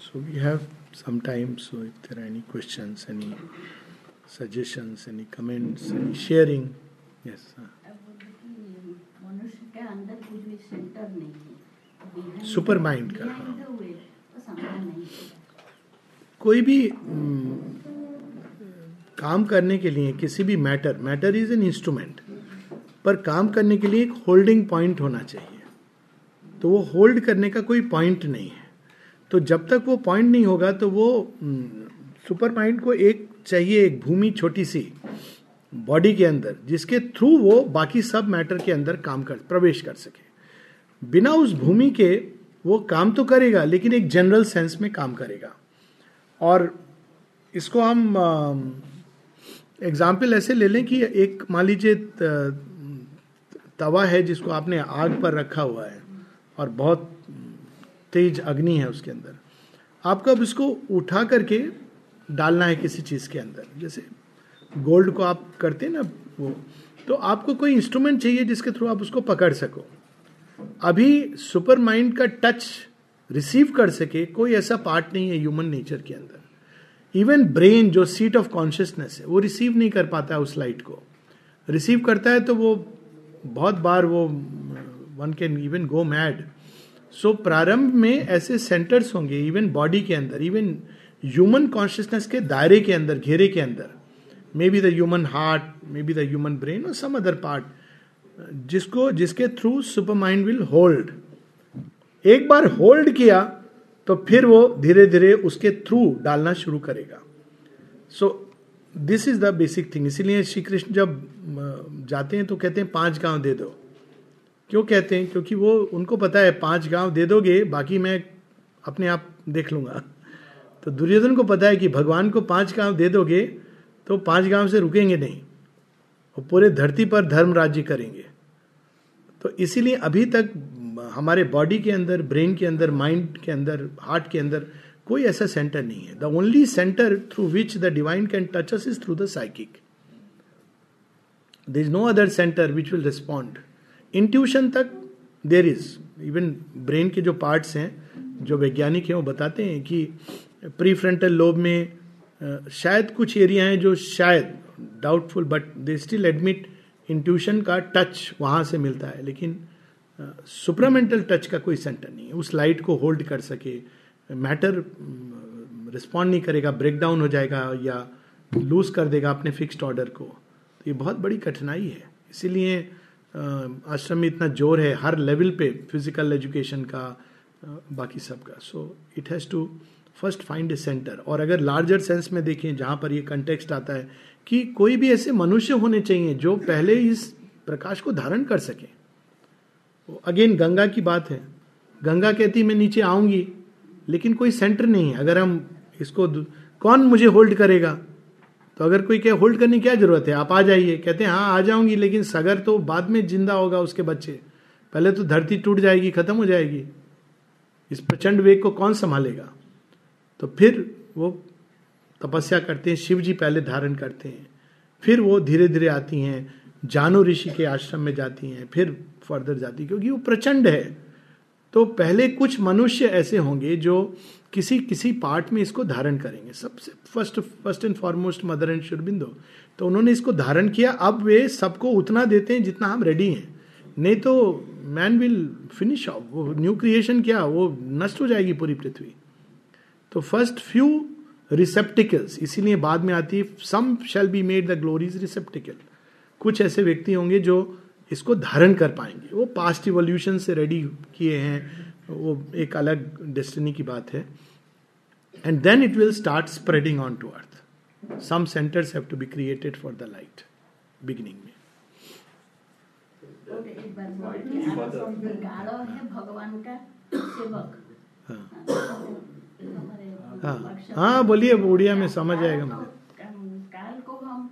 so we have sometimes if there any question any suggestions, any comments, any sharing, yes. है। Super mind का कोई भी काम करने के लिए किसी भी matter matter is an instrument पर काम करने के लिए एक होल्डिंग पॉइंट होना चाहिए। तो वो होल्ड करने का कोई पॉइंट नहीं है। तो जब तक वो पॉइंट नहीं होगा तो वो सुपर माइंड को एक चाहिए एक भूमि छोटी सी बॉडी के अंदर, जिसके थ्रू वो बाकी सब मैटर के अंदर काम कर, प्रवेश कर सके। बिना उस भूमि के वो काम तो करेगा, लेकिन एक जनरल सेंस में काम करेगा। और इसको हम एग्ज़ाम्पल ऐसे ले लें कि एक, मान लीजिए तवा है जिसको आपने आग पर रखा हुआ है, और बहुत तेज अग्नि है उसके अंदर। आपको अब इसको उठा करके डालना है किसी चीज़ के अंदर। जैसे गोल्ड को आप करते हैं ना वो तो आपको कोई इंस्ट्रूमेंट चाहिए जिसके थ्रू आप उसको पकड़ सको। अभी सुपर माइंड का टच रिसीव कर सके, कोई ऐसा पार्ट नहीं है ह्यूमन नेचर के अंदर। इवन ब्रेन जो सीट ऑफ़ कॉन्शियसनेस है, वो रिसीव नहीं कर पाता है उस लाइट को। रिसीव करता है तो वो बहुत बार वो one can even go mad so प्रारंभ में ऐसे सेंटर्स होंगे इवन बॉडी के अंदर इवन ह्यूमन कॉन्शियसनेस के दायरे के अंदर, घेरे के अंदर may be the human heart may be the human brain और सम अदर पार्ट जिसको, जिसके through super mind will hold एक बार होल्ड किया तो फिर वो धीरे धीरे उसके थ्रू डालना शुरू करेगा. So this is the basic thing इसीलिए श्री कृष्ण जब जाते हैं तो कहते हैं, पाँच गाँव दे दो. क्यों कहते हैं? क्योंकि वो, उनको पता है, पाँच गाँव दे दोगे, बाकी मैं अपने आप देख लूँगा. तो दुर्योधन को पता है कि भगवान को पाँच गाँव दे दोगे तो पाँच गाँव से रुकेंगे नहीं। वो पूरे धरती पर धर्म राज्य करेंगे। तो इसीलिए अभी तक हमारे बॉडी के अंदर ब्रेन के अंदर माइंड के अंदर हार्ट के अंदर कोई ऐसा सेंटर नहीं है। The only centre through which the divine can touch us is through the psychic there is no other centre which will respond intuition तक देर इज़ इवन ब्रेन के जो पार्ट्स हैं, जो वैज्ञानिक हैं, वो बताते हैं कि प्री फ्रंटल लोब में शायद कुछ एरिया हैं जो शायद doubtful but they still admit intuition का टच वहाँ से मिलता है। लेकिन सुपरामेंटल टच का कोई सेंटर नहीं है। उस लाइट को होल्ड कर सके। मैटर रिस्पॉन्ड नहीं करेगा ब्रेक डाउन हो जाएगा या लूज कर देगा अपने फिक्स्ड ऑर्डर को। तो ये बहुत बड़ी कठिनाई है। इसीलिए आश्रम में इतना ज़ोर है हर लेवल पे फ़िज़िकल एजुकेशन का बाकी सब का। So it has to first find a centre. और अगर लार्जर सेंस में देखें, जहाँ पर ये कंटेक्स्ट आता है कि कोई भी ऐसे मनुष्य होने चाहिए जो पहले इस प्रकाश को धारण कर सके। अगेन गंगा की बात है। गंगा कहती मैं नीचे आऊँगी, लेकिन कोई सेंटर नहीं है। अगर हम इसको कौन मुझे होल्ड करेगा? तो अगर कोई कहे होल्ड करने की क्या ज़रूरत है? आप आ जाइए। कहते हैं हाँ आ जाऊँगी, लेकिन सगर तो बाद में ज़िंदा होगा उसके बच्चे। पहले तो धरती टूट जाएगी, खत्म हो जाएगी। इस प्रचंड वेग को कौन संभालेगा? तो फिर वो तपस्या करते हैं, शिव जी पहले धारण करते हैं। फिर वो धीरे धीरे आती हैं, जानो ऋषि के आश्रम में जाती हैं, फिर फर्दर जाती क्योंकि वो प्रचंड है। तो पहले कुछ मनुष्य ऐसे होंगे जो किसी किसी पार्ट में इसको धारण करेंगे। सबसे first first and foremost Mother and Aurobindo तो उन्होंने इसको धारण किया, अब वे सबको उतना देते हैं जितना हम रेडी हैं। नहीं तो मैन विल फिनिश ऑफ़ वो न्यू क्रिएशन क्या, वो नष्ट हो जाएगी पूरी पृथ्वी। तो फ़र्स्ट फ्यू रिसेप्टिकल्स इसीलिए बाद में आती है some shall be made the glories receptacle कुछ ऐसे व्यक्ति होंगे जो इसको धारण कर पाएँगे। वो पास्ट इवोल्यूशन से रेडी किए हैं वो एक अलग डेस्टिनी की बात है। And then it will start spreading on to earth some centres have to be created for the light beginning में एक बार बोल। कि गाढ़ो है भगवान का सेवक। हाँ। हाँ बोलिए उड़िया में समझ आएगा मुझे। काल को हम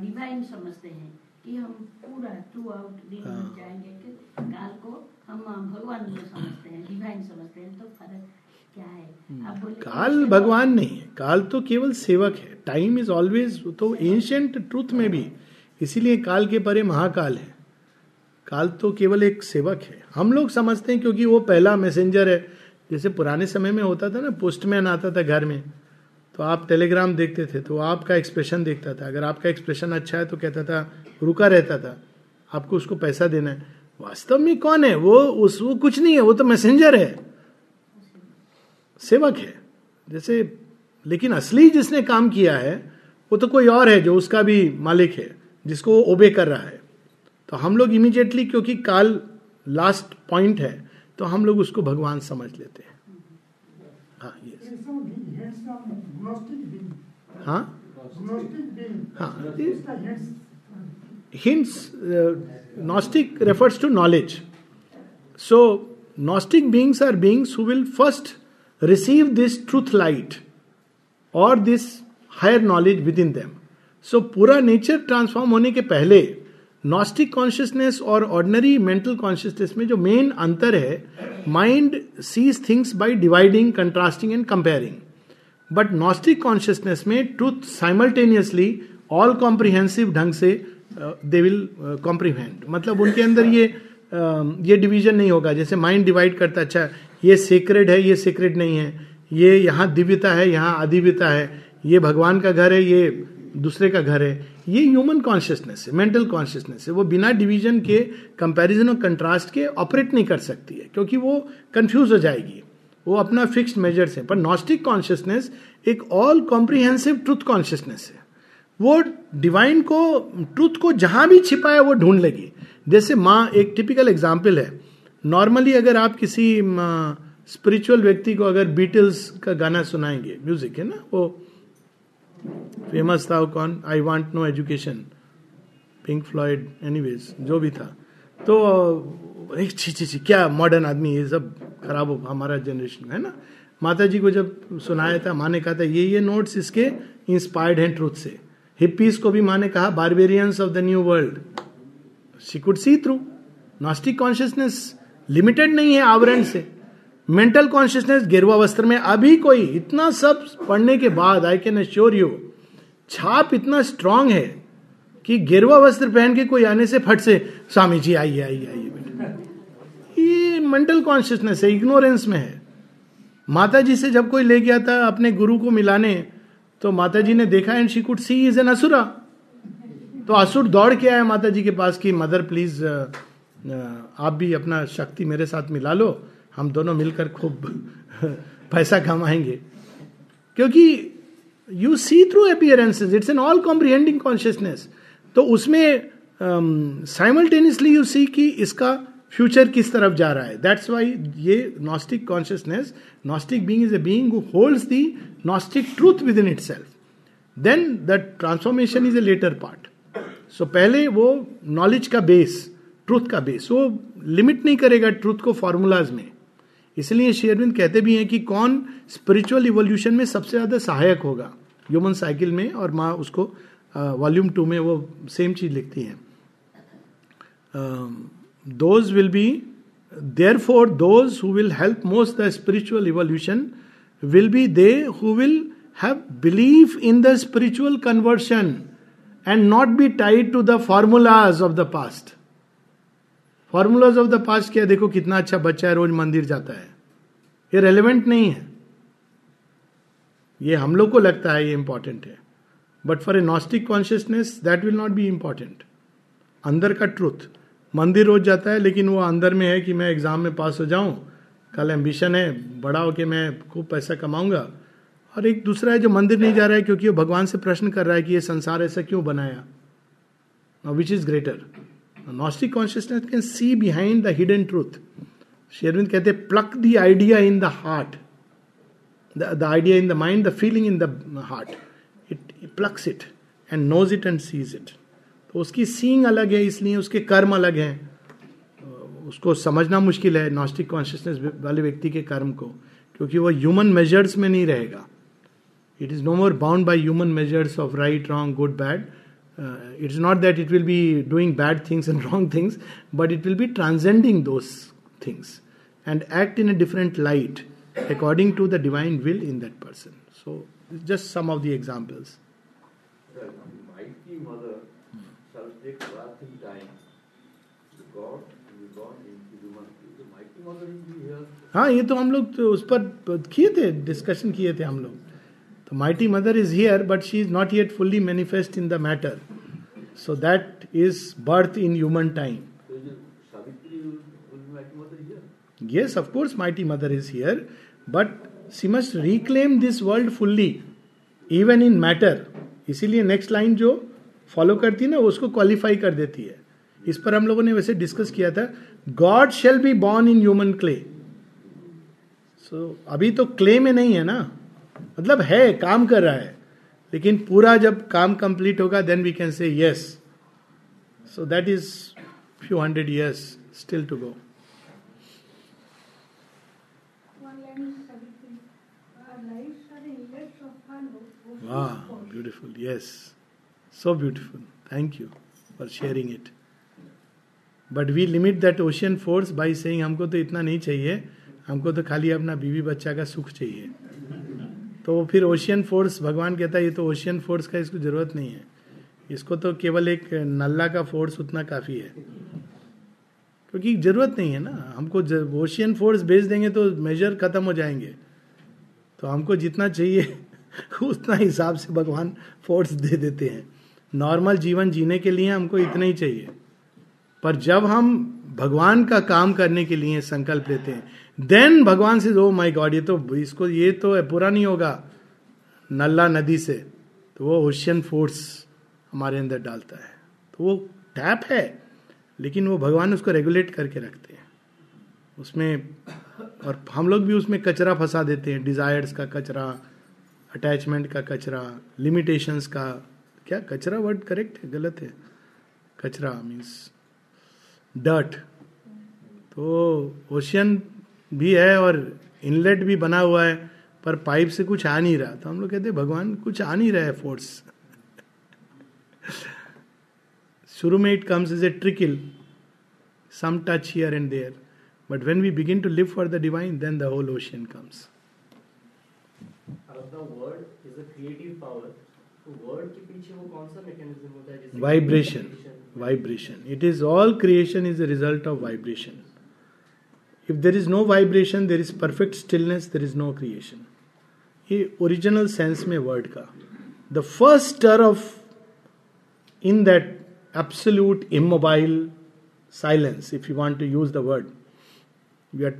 डिवाइन समझते हैं कि हम पूरा थ्रू आउट दिन हाँ। जाएँगे कि काल को हम भगवान को समझते हैं डिवाइन समझते हैं तो फ़र्क क्या है? काल भगवान नहीं है। काल तो केवल सेवक है। टाइम इज़ ऑलवेज तो एंशियंट ट्रूथ में भी। इसीलिए काल के परे महाकाल है। काल तो केवल एक सेवक है। हम लोग समझते हैं क्योंकि वो पहला मैसेंजर है। जैसे पुराने समय में होता था ना पोस्टमैन आता था घर में तो आप टेलीग्राम देखते थे तो आपका एक्सप्रेशन देखता था। अगर आपका एक्सप्रेशन अच्छा है तो कहता था, रुका रहता था, आपको उसको पैसा देना है। वास्तव में कौन है? वो उस, वो कुछ नहीं है, वो तो मैसेंजर है। सेवक है। जैसे, लेकिन असली जिसने काम किया है, वो तो कोई और है जो उसका भी मालिक है, जिसको वो ओबे कर रहा है। तो हम लोग इमीडिएटली क्योंकि काल लास्ट पॉइंट है तो हम लोग उसको भगवान समझ लेते हैं। हाँ gnostic refers to knowledge so gnostic beings are beings who will first receive this truth light और this higher knowledge within them so पूरा नेचर ट्रांसफॉर्म होने के पहले नॉस्टिक कॉन्शियसनेस और ऑर्डनरी मेंटल कॉन्शियसनेस में जो मेन अंतर है mind sees things by dividing contrasting and comparing but gnostic consciousness में ट्रूथ साइमल्टेनियसली ऑल कॉम्प्रिहेंसिव ढंग से दे विल कॉम्प्रीहेंड मतलब उनके अंदर ये uh, ये डिवीज़न नहीं होगा। जैसे माइंड डिवाइड करता अच्छा ये सीक्रेट है ये सीक्रेट नहीं है। ये यहाँ दिव्यता है यहाँ अदिव्यता है। ये भगवान का घर है ये दूसरे का घर है, ये ह्यूमन कॉन्शियसनेस है मेंटल कॉन्शियसनेस है। वो बिना डिवीज़न के कंपैरिजन और कंट्रास्ट के ऑपरेट नहीं कर सकती है, क्योंकि वो कंफ्यूज हो जाएगी। वो अपना फिक्स्ड मेजर्स है, पर नॉस्टिक कॉन्शियसनेस एक ऑल कॉम्प्रिहेंसिव ट्रुथ कॉन्शियसनेस है। वो डिवाइन को ट्रुथ को जहाँ भी छिपा है वो ढूंढ लेगी। जैसे माँ एक टिपिकल एग्ज़ाम्पल है। नॉर्मली अगर आप किसी स्पिरिचुअल व्यक्ति को अगर बीटल्स का गाना सुनाएँगे म्यूज़िक है ना? वो फ़ेमस था कौन I want no education Pink Floyd anyways जो भी था तो एक छी छी छी क्या मॉडर्न आदमी ये सब खराब हो हमारा जनरेशन है ना माता जी को जब सुनाया था माँ ने कहा था ये ये नोट्स इसके इंस्पायर्ड हैं ट्रूथ से हिप्पीज को भी माँ ने कहा barbarians of the new world she could see through gnostic consciousness limited नहीं है आवरण से मेंटल कॉन्शियसनेस गिरवा वस्त्र में अभी कोई इतना सब पढ़ने के बाद आई कैन अश्योर यू छाप इतना स्ट्रांग है कि गिरवा वस्त्र पहन के कोई आने से फट से, स्वामी जी, आइए आइए आइए बेटा। ये मेंटल कॉन्शियसनेस है इग्नोरेंस में है। माता जी से जब कोई ले गया था अपने गुरु को मिलाने तो माता जी ने देखा and she could see is an asura तो असुर दौड़ के आया माता जी के पास कि, मदर प्लीज़ आप भी अपना शक्ति मेरे साथ मिला लो। हम दोनों मिलकर खूब पैसा कमाएँगे। क्योंकि you see through appearances it's an all comprehending consciousness तो उसमें साइमल्टेनियसली यू सी कि इसका फ्यूचर किस तरफ़ जा रहा है। दैट्स वाई ये gnostic consciousness gnostic being is a being holds the gnostic truth within itself then the transformation is a later part so पहले वो नॉलेज का बेस ट्रूथ का बेस वो लिमिट नहीं करेगा ट्रूथ को फॉर्मूलाज में। इसलिए शेयरविंद कहते भी हैं कि कौन स्पिरिचुअल इवोल्यूशन में सबसे ज़्यादा सहायक होगा? ह्यूमन साइकिल में और माँ उसको वॉल्यूम टू में वो सेम चीज़ लिखती हैं। Those will be there for those who will help most the spiritual evolution will be they who will have believe in the spiritual conversion and not be tied to the formulas of the past formulas of the past क्या देखो कितना अच्छा बच्चा है, रोज मंदिर जाता है। ये रेलिवेंट नहीं है। ये हम लोग को लगता है ये इंपॉर्टेंट है। But for a gnostic consciousness that will not be important अंदर का ट्रूथ मंदिर रोज जाता है, लेकिन वो अंदर में है कि मैं एग्ज़ाम में पास हो जाऊँ। कल एम्बिशन है, बड़ा होके मैं खूब पैसा कमाऊँगा। और एक दूसरा है जो मंदिर नहीं जा रहा है, क्योंकि वो भगवान से प्रश्न कर रहा है कि ये संसार ऐसा क्यों बनाया? Which is greater gnostic consciousness can see behind the hidden truth Aurobindo कहते pluck the idea in the heart the idea in the mind the feeling in the heart it plucks it and knows it and sees it तो उसकी सींग अलग है, इसलिए उसके कर्म अलग हैं। उसको समझना मुश्किल है नॉस्टिक कॉन्शियसनेस वाले व्यक्ति के कर्म को, क्योंकि वो ह्यूमन मेजर्स में नहीं रहेगा। It is no more bound by human measures of right wrong good bad it is not that it will be doing bad things and wrong things but it will be transcending those things and act in a different light according to the divine will in that person. So, just some of the examples. The mighty mother shall wrath in time. The God will be born into human. The mighty mother will be here. हाँ ये तो हम लोग तो उस पर किए थे डिस्कशन किए थे हम लोग तो mighty Mother is here but she is not yet fully manifest in the matter so that is birth in human time of course, mighty mother is here, but she must reclaim this world fully, even in matter. इसीलिए next line जो follow करती है ना उसको qualify कर देती है। इस पर हम लोगों ने वैसे डिस्कस किया था God shall be born in human clay so अभी तो क्ले में नहीं है ना। मतलब है, काम कर रहा है, लेकिन पूरा जब काम कंप्लीट होगा then we can say yes so that is few hundred years still to go वाह beautiful yes so beautiful thank you for sharing it but we limit that ocean force by saying हमको तो इतना नहीं चाहिए, हमको तो खाली अपना बीवी बच्चा का सुख चाहिए. तो फिर ओशियन फोर्स भगवान कहता है, ये तो ओशियन फोर्स का इसको ज़रूरत नहीं है। इसको तो केवल एक नल्ला का फोर्स उतना काफ़ी है। क्योंकि ज़रूरत नहीं है ना। हमको ओशियन फोर्स भेज देंगे तो मेजर खत्म हो जाएँगे। तो हमको जितना चाहिए, उतना हिसाब से भगवान फोर्स दे देते हैं। नॉर्मल जीवन जीने के लिए हमको इतना ही चाहिए। पर जब हम भगवान का काम करने के लिए संकल्प लेते हैं देन भगवान से ओ माई गॉड ये तो इसको, ये तो पूरा नहीं होगा. नल्ला नदी से तो वो ओशियन फोर्स हमारे अंदर डालता है। तो वो टैप है, लेकिन वो भगवान उसको रेगुलेट करके रखते हैं। उसमें, और हम लोग भी उसमें कचरा फंसा देते हैं डिजायर्स का कचरा अटैचमेंट का कचरा लिमिटेशंस का, क्या कचरा वर्ड करेक्ट है? गलत है। कचरा मीन्स डर्ट तो ओशियन भी है और इनलेट भी बना हुआ है पर पाइप से कुछ आ नहीं रहा। तो हम लोग कहते भगवान कुछ आ नहीं रहा है फोर्स शुरू में it comes is a trickle some touch here and there but when we begin to live for the divine then the whole ocean comes a vibration vibration it is all creation is the result of vibration if there is no vibration there is perfect stillness there is no creation ये original sense में word का। The first stir of in that absolute immobile silence if you want to use the word you are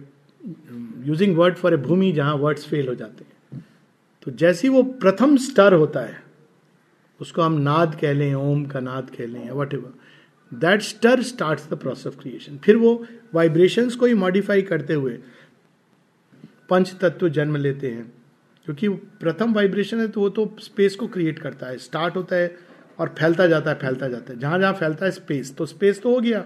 using word for a भूमि जहाँ words fail हो जाते हैं। तो जैसे वो प्रथम स्तर होता है, उसको हम नाद कह लें, ओम का नाद कह लें whatever that stir start the process of creation फिर वो वाइब्रेशंस को ही मॉडिफाई करते हुए पंच तत्व जन्म लेते हैं। क्योंकि प्रथम वाइब्रेशन है तो वो तो स्पेस को क्रिएट करता है। स्टार्ट होता है और फैलता जाता है, फैलता जाता है। जहाँ जहाँ फैलता है स्पेस तो स्पेस तो हो गया।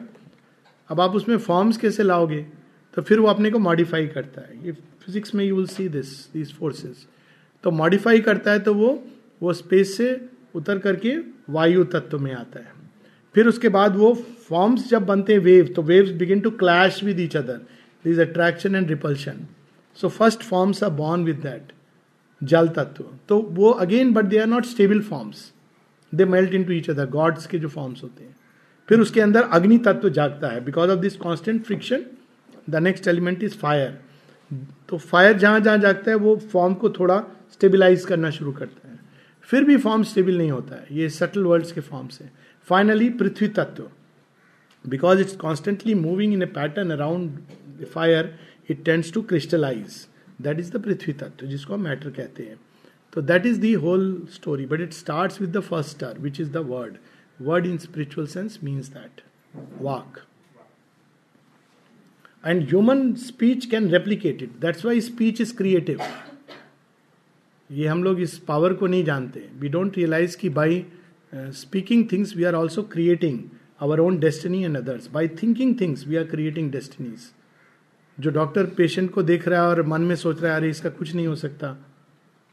अब आप उसमें फॉर्म्स कैसे लाओगे? तो फिर वो अपने को मॉडिफाई करता है। ये फिजिक्स में you will see this these forces तो मॉडिफाई करता है तो वो वो स्पेस से उतर करके वायु तत्व में आता है। फिर उसके बाद वो फॉर्म्स जब बनते हैं वेव तो waves begin to clash with each other this attraction and repulsion so first forms are born with that जल तत्व तो वो again but they are not stable forms they melt into each other gods के जो forms होते हैं. फिर उसके अंदर अग्नि तत्व जागता है. Because of this constant friction the next element is fire तो फायर जहाँ जहाँ जागता है, वो फॉर्म को थोड़ा स्टेबिलाईज करना शुरू करता है. फिर भी फॉर्म स्टेबल नहीं होता है. ये सटल वर्ड्स के फॉर्म फाइनली पृथ्वी तत्व because it's constantly moving in a pattern around fire it tends to crystallise that is the पृथ्वी तत्व जिसको हम मैटर कहते हैं तो that is the whole story but it start with the first star which is the word word in spiritual sense means that walk and human speech can replicate it that's why speech is creative ये हम लोग इस power को नहीं जानते. We don't realise कि by speaking things we are also creating our own destiny and others by thinking things we are creating destinies जो doctor patient को देख रहा है और मन में सोच रहा है अरे इसका कुछ नहीं हो सकता.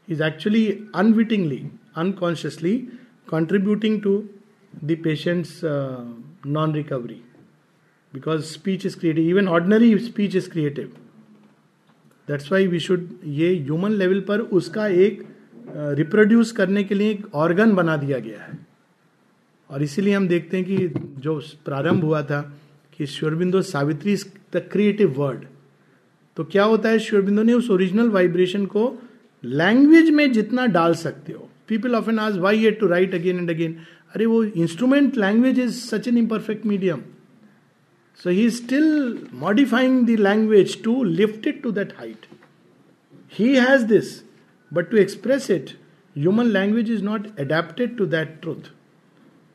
Is actually unwittingly unconsciously contributing to the patient's uh, non recovery because speech is creative. Even ordinary speech is creative. That's why we should ये ह्यूमन लेवल पर उसका एक रिप्रोड्यूस uh, करने के लिए एक ऑर्गन बना दिया गया है। और इसीलिए हम देखते हैं कि जो प्रारंभ हुआ था कि Sri Aurobindo Savitri the creative word. तो क्या होता है, श्योरबिंदो ने उस ओरिजिनल वाइब्रेशन को लैंग्वेज में जितना डाल सकते हो। People often ask why to write again and again अरे वो instrument language is such an imperfect medium so he still modifying the language to lift it to that height he has this but to express it human language is not adapted to that truth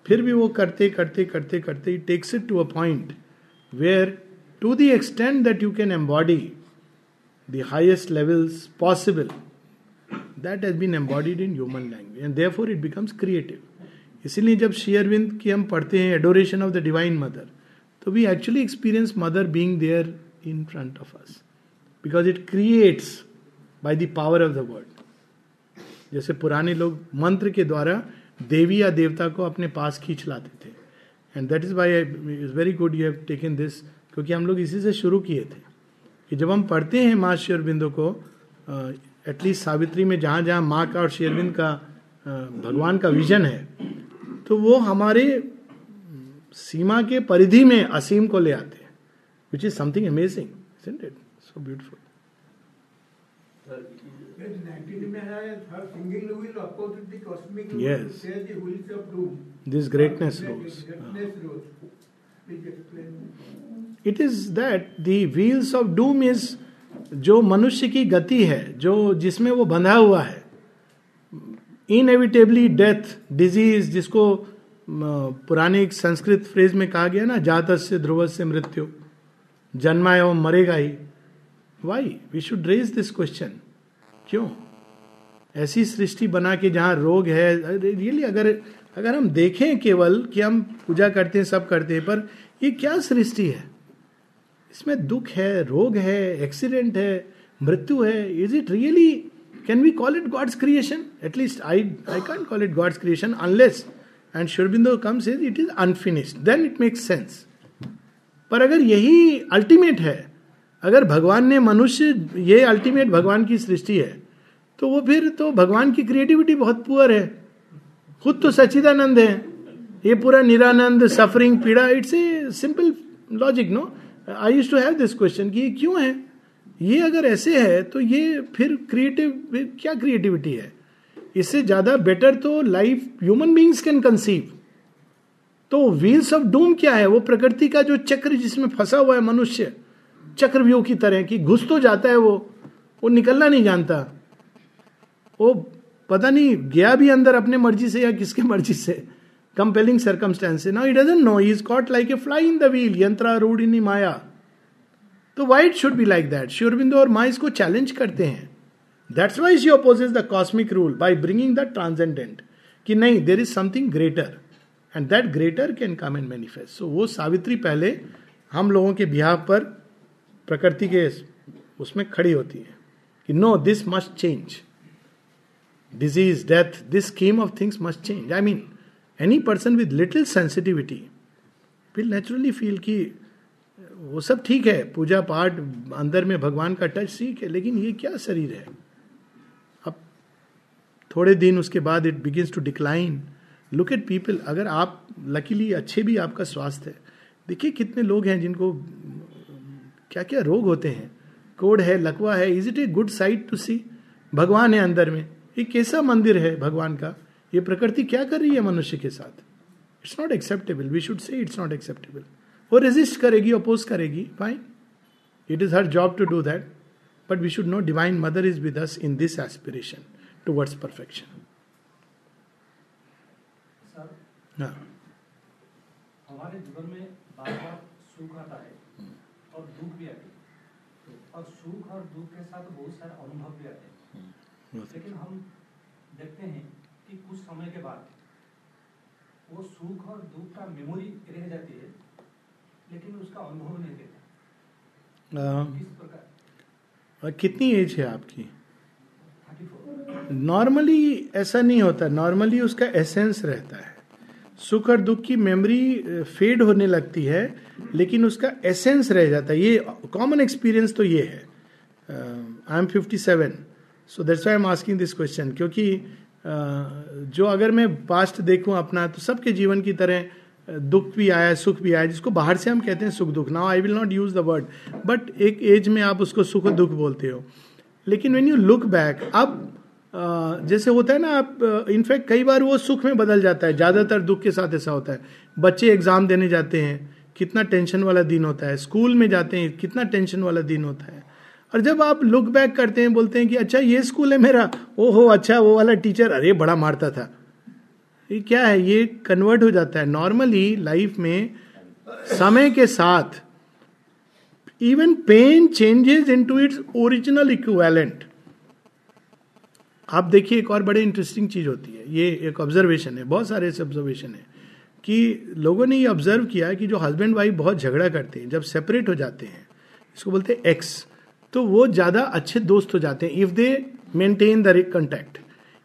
फिर भी वो करते करते करते करते takes it to a point where to the extent that you can embody the highest levels possible that has been embodied in human language and there four it becomes creative इसीलिए जब शेयरविंद की हम पढ़ते हैं adoration of the divine mother तो we actually experience mother being there in front of us because it creates by the power of the word जैसे पुराने लोग मंत्र के द्वारा देवी या देवता को अपने पास खींच लाते थे। And that is why is very good you have taken this क्योंकि हम लोग इसी से शुरू किए थे कि जब हम पढ़ते हैं माँ शेयरबिंदो को एटलीस्ट सावित्री में जहाँ जहाँ माँ का और शेरविंद का भगवान का विजन है तो वो हमारे सीमा के परिधि में असीम को ले आते हैं which is something amazing so beautiful Yes. This greatness rose. It is that the wheels of doom is जो मनुष्य की गति है जो जिसमें वो बंधा हुआ है इनएविटेबली डेथ डिज़ीज़ जिसको पुराने एक संस्कृत फ्रेज में कहा गया ना जात से ध्रुव से मृत्यु जन्मा एवं मरेगा ही why we should raise this question क्यों? ऐसी सृष्टि बना के जहाँ रोग है रियली अगर अगर हम देखें केवल कि हम पूजा करते हैं, सब करते हैं, पर ये क्या सृष्टि है? इसमें दुख है, रोग है एक्सीडेंट है, मृत्यु है is it really can we call it God's creation at least I I can call it God's creation unless and Sri Aurobindo comes is it is unfinished then it makes sense पर अगर यही अल्टीमेट है अगर भगवान ने मनुष्य, ये अल्टीमेट भगवान की सृष्टि है तो वो फिर तो भगवान की क्रिएटिविटी बहुत पुअर है। खुद तो सच्चिदानंद है। ये पूरा निरानंद सफरिंग पीड़ा it's a simple logic no I use to have this question कि ये क्यों है? ये अगर ऐसे है तो ये फिर क्रिएटिव क्या क्रिएटिविटी है? इससे ज़्यादा बेटर तो life human beings can conceive तो व्हील्स ऑफ़ डूम क्या है? वो प्रकृति का जो चक्र जिसमें फंसा हुआ है मनुष्य चक्रव्यूह की तरह की घुस तो जाता है वो वो निकलना नहीं जानता वो पता नहीं गया भी अंदर अपने मर्ज़ी से या किसके मर्ज़ी से compelling circumstances. Now he doesn't know, he's caught like a fly in the wheel, yantra rudini maya. तो why it should be like that श्योरबिंदो और माँ इसको चैलेंज करते हैं that's why she opposes the cosmic rule by bringing the transcendent कि नहीं there is something greater and that greater can come and manifest so वो सावित्री पहले हम लोगों के बिहार पर प्रकृति के उसमें खड़ी होती है कि no this must change disease death this scheme of things must change I mean any person with little sensitivity will naturally feel कि वो सब ठीक है, पूजा पाठ, अंदर में भगवान का टच ठीक है, लेकिन ये क्या शरीर है? अब थोड़े दिन उसके बाद it begins to decline look at people अगर आप लकीली अच्छे भी आपका स्वास्थ्य है। देखिए कितने लोग हैं जिनको क्या क्या रोग होते हैं? कोड है लकवा है is it a good sight to see भगवान है अंदर में। ये कैसा मंदिर है भगवान का? ये प्रकृति क्या कर रही है मनुष्य के साथ? It's not acceptable we should say it's not acceptable वो रेजिस्ट करेगी अपोज करेगी fine it is her job to do that but we should know divine mother is with us in this aspiration towards perfection हमारे जीवन में बार बार सुख आता है। और दुख भी आते हैं। और सुख और दुख के साथ बहुत सारे अनुभव भी आते हैं। लेकिन हम देखते हैं कि कुछ समय के बाद वो सुख और दुख का मेमोरी रह जाती है लेकिन उसका अनुभव नहीं देता किस प्रकार? कितनी एज है आपकी? नॉर्मली ऐसा नहीं होता। नॉर्मली उसका एसेंस रहता है। सुख और दुख की मेमोरी फेड होने लगती है लेकिन उसका एसेंस रह जाता है। ये कॉमन एक्सपीरियंस तो ये है। I am fifty seven so that's I am asking this question क्योंकि uh, जो अगर मैं पास्ट देखूँ अपना तो सबके जीवन की तरह दुख भी आया सुख भी आया जिसको बाहर से हम कहते हैं सुख दुख। Now I will not use the word but एक एज में आप उसको सुख और दुख बोलते हो। लेकिन वेन यू लुक बैक अब जैसे होता है ना, आप इनफैक्ट कई बार वो सुख में बदल जाता है। ज़्यादातर दुख के साथ ऐसा होता है। बच्चे एग्ज़ाम देने जाते हैं, कितना टेंशन वाला दिन होता है। स्कूल में जाते हैं, कितना टेंशन वाला दिन होता है। और जब आप लुक बैक करते हैं, बोलते हैं कि अच्छा ये स्कूल है मेरा। ओहो अच्छा वो वाला टीचर अरे, बड़ा मारता था। ये क्या है? ये कन्वर्ट हो जाता है। नॉर्मली लाइफ में समय के साथ even pain changes into its original equivalent आप देखिए एक और बड़े इंटरेस्टिंग चीज़ होती है। ये एक ऑब्जर्वेशन है। बहुत सारे ऐसे ऑब्जर्वेशन है कि लोगों ने ये ऑब्ज़र्व किया कि जो हस्बैंड वाइफ बहुत झगड़ा करते हैं, जब सेपरेट हो जाते हैं, इसको बोलते हैं एक्स तो वो ज़्यादा अच्छे दोस्त हो जाते हैं। If they maintain the contact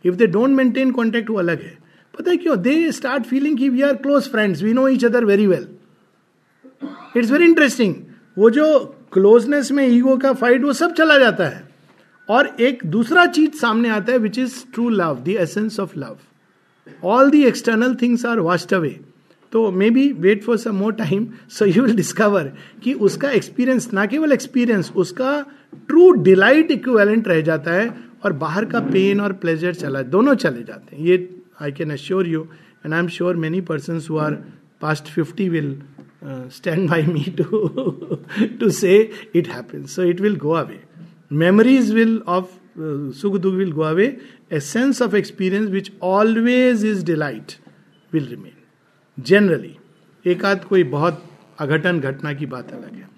if they don't maintain contact वो अलग है। पता है क्यों? दे स्टार्ट फीलिंग की we are close friends we know each other very well it's very interesting वो जो क्लोजनेस में ईगो का फाइट वो सब चला जाता है। और एक दूसरा चीज़ सामने आता है which is true love the essence of love all the external things are washed away तो may be wait for some more time so you will discover कि उसका एक्सपीरियंस ना केवल एक्सपीरियंस उसका ट्रू डिलाइट इक्वेलेंट रह जाता है और बाहर का पेन और प्लेजर चला दोनों चले जाते हैं ये I can assure you and I am sure persons who are past 50 will uh, stand by me to, to say it happens. So it will go away. Memories will of सुख दुख will go away a sense of experience which always is delight will remain generally एक आध कोई बहुत अघटन घटना की बात अलग है।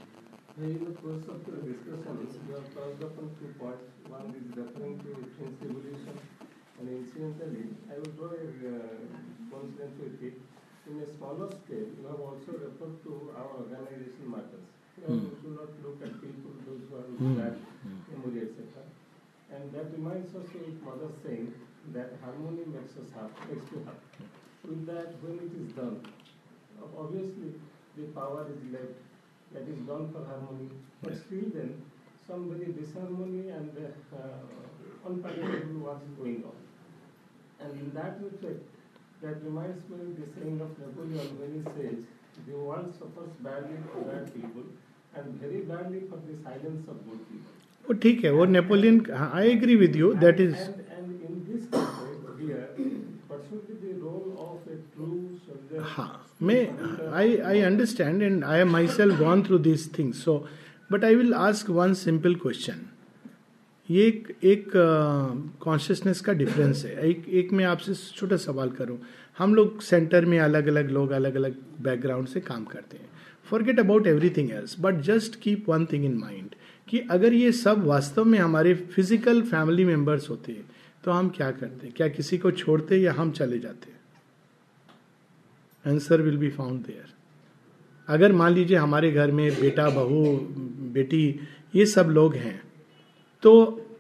scale, you have also referred to our organization matters. You Hmm. to not look at people, those who are Hmm. bad, memory, etc. And that reminds us of mother saying that harmony makes us happy, makes you happy. With that, when it is done, obviously the power is left that is done for harmony. But still then, some very disharmony and uh, unpredictable what's going on. And in that respect, that reminds me of the saying of Napoleon when he says, the world suffers badly for bad people and very badly for the silence of good people. वो ठीक है वो Napoleon I agree with you that is And, and in this context here, what should be the role of a true soldier? हाँ मैं I I understand and I am myself gone through this things so but I will ask one simple question ये एक एक consciousness का difference है एक एक मैं आपसे छोटा सवाल करूँ हम लोग सेंटर में अलग अलग लोग अलग अलग बैकग्राउंड से काम करते हैं forget about everything else but just keep one thing in mind कि अगर ये सब वास्तव में हमारे फ़िज़िकल फैमिली मेंबर्स होते हैं तो हम क्या करते? क्या किसी को छोड़ते या हम चले जाते? Answer will be found there अगर मान लीजिए हमारे घर में बेटा बहू बेटी ये सब लोग हैं तो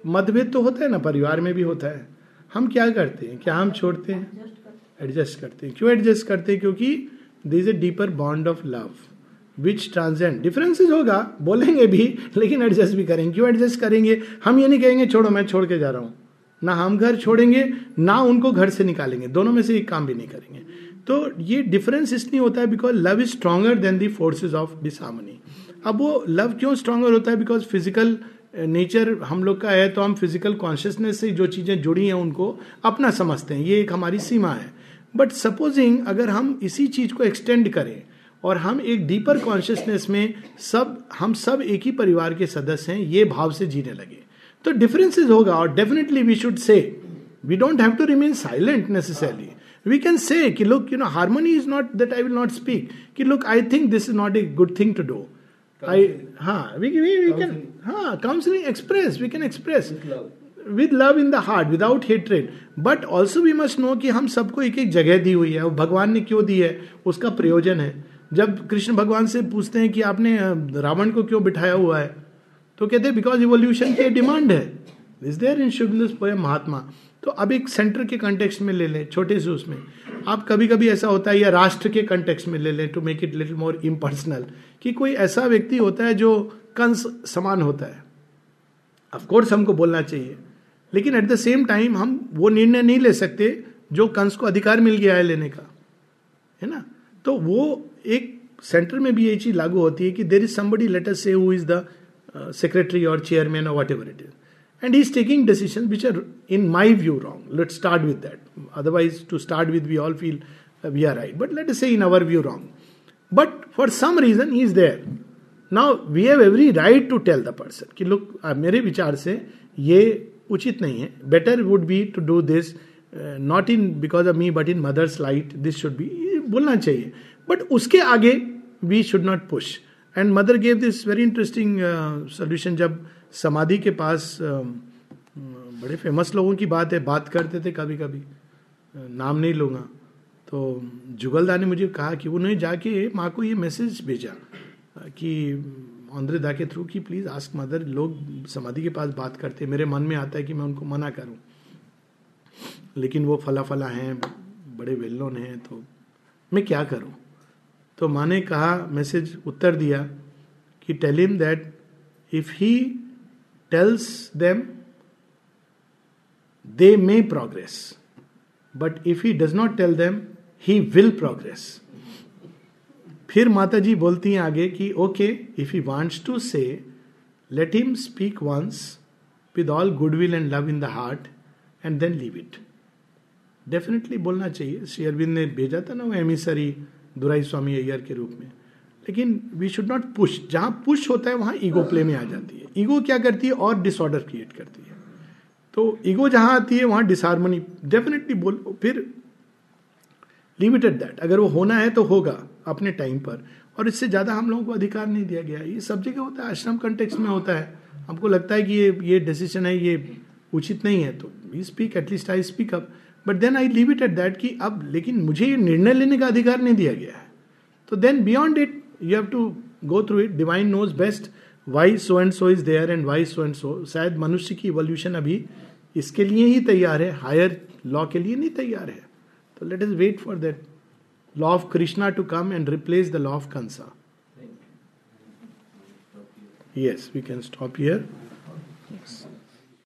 मतभेद तो होता है ना परिवार में भी होता है। हम क्या करते हैं? क्या हम छोड़ते हैं? एडजस्ट करते हैं। क्यों एडजस्ट करते हैं? क्योंकि there is a deeper bond of love which transcend differences होगा, बोलेंगे भी, लेकिन एडजस्ट भी करेंगे। क्यों एडजस्ट करेंगे? हम ये नहीं कहेंगे, छोड़ो, मैं छोड़ के जा रहा हूँ। ना हम घर छोड़ेंगे, ना उनको घर से निकालेंगे। दोनों में से एक काम भी नहीं करेंगे। तो ये डिफरेंस इसलिए होता है because love is stronger than the forces of disharmony अब वो लव क्यों स्ट्रांगर होता है? बिकॉज़ फ़िज़िकल नेचर हम लोग का है तो हम फ़िज़िकल कॉन्शियसनेस से जो चीज़ें जुड़ी हैं, उनको अपना समझते हैं। ये एक हमारी सीमा है। बट सपोजिंग अगर हम इसी चीज़ को एक्सटेंड करें और हम एक डीपर कॉन्शियसनेस में सब हम सब एक ही परिवार के सदस्य हैं ये भाव से जीने लगे। तो डिफरेंसेस होगा और definitely we should say we don't have to remain silent necessarily we can say कि look you know harmony is not that I will not speak कि look I think this is not a good thing to do I हाँ we we can हाँ counselling express we can express with love in the heart without hatred but also we must know कि हम सबको एक एक जगह दी हुई है भगवान ने क्यों दी है उसका प्रयोजन है। जब कृष्ण भगवान से पूछते हैं कि आपने रावण को क्यों बिठाया हुआ है? तो कहते हैं बिकॉज़ इवोल्यूशन की डिमांड है. इज़ देयर इन शुभ महात्मा तो अब एक सेंटर के कंटेक्स्ट में ले लें, छोटे से उसमें। आप कभी कभी ऐसा होता है या राष्ट्र के कंटेक्स्ट में ले लें to make it little more impersonal कि कोई ऐसा व्यक्ति होता है जो कंस समान होता है। अफकोर्स हमको बोलना चाहिए, लेकिन एट द सेम टाइम हम वो निर्णय नहीं ले सकते जो कंस को अधिकार मिल गया है लेने का। है ना? तो वो एक सेंटर में भी यही चीज़ लागू होती है कि there is somebody let us say who is the secretary और चेयरमैन और what it is and he is taking decision which are in my view wrong let start with that otherwise to start with we all feel we are right but let say in our view wrong but for some reason he is there now we have every right to tell the person कि look मेरे विचार से ये उचित नहीं है। Better would be to do this not in because of me but in mother's light this should be बोलना चाहिए। बट उसके आगे we should not push and mother gave this very interesting solution जब समाधि के पास बड़े फ़ेमस लोगों की बात है, बात करते थे कभी कभी नाम नहीं लूँगा। तो जुगलदा ने मुझे कहा कि उन्होंने जाके माँ को ये मैसेज भेजा कि ऑन्द्रे दा के थ्रू कि प्लीज़ आस्क मदर लोग समाधि के पास बात करते मेरे मन में आता है कि मैं उनको मना करूँ। लेकिन वो फला फला हैं, बड़े वेल नोन हैं तो मैं क्या करूँ? तो माँ ने कहा मैसेज उत्तर दिया कि tell him that if he tells them they may progress but if he does not tell them, he will progress फिर माता जी बोलती हैं आगे कि okay if he wants to say let him speak once with all goodwill and love in the heart and then leave it definitely बोलना चाहिए। श्री अरविंद ने भेजा था ना वो एमिसरी दुराई स्वामी अय्यर के रूप में। लेकिन वी शुड नॉट पुश जहाँ पुश होता है, वहाँ ईगो प्ले में आ जाती है। ईगो क्या करती है? और डिसऑर्डर क्रिएट करती है। तो ईगो जहाँ आती है, वहाँ डिसहारमोनी डेफिनेटली बोल, फिर लिमिटेड दैट अगर वो होना है तो होगा अपने टाइम पर। और इससे ज़्यादा हम लोगों को अधिकार नहीं दिया गया। ये सब जगह होता है, आश्रम कंटेक्स में होता है। हमको लगता है कि ये ये डिसीज़न है, ये उचित नहीं है। तो we speak at least I speak up but then I leave it at that कि अब लेकिन मुझे ये निर्णय लेने का अधिकार नहीं दिया गया है। तो then beyond it you have to go through it divine knows best why so and so is there and why so and so शायद मनुष्य की इवोल्यूशन अभी इसके लिए ही तैयार है हायर लॉ के लिए नहीं तैयार है। तो let us wait for that law of Krishna to come and replace the law of Kansa yes we can stop here. Yes.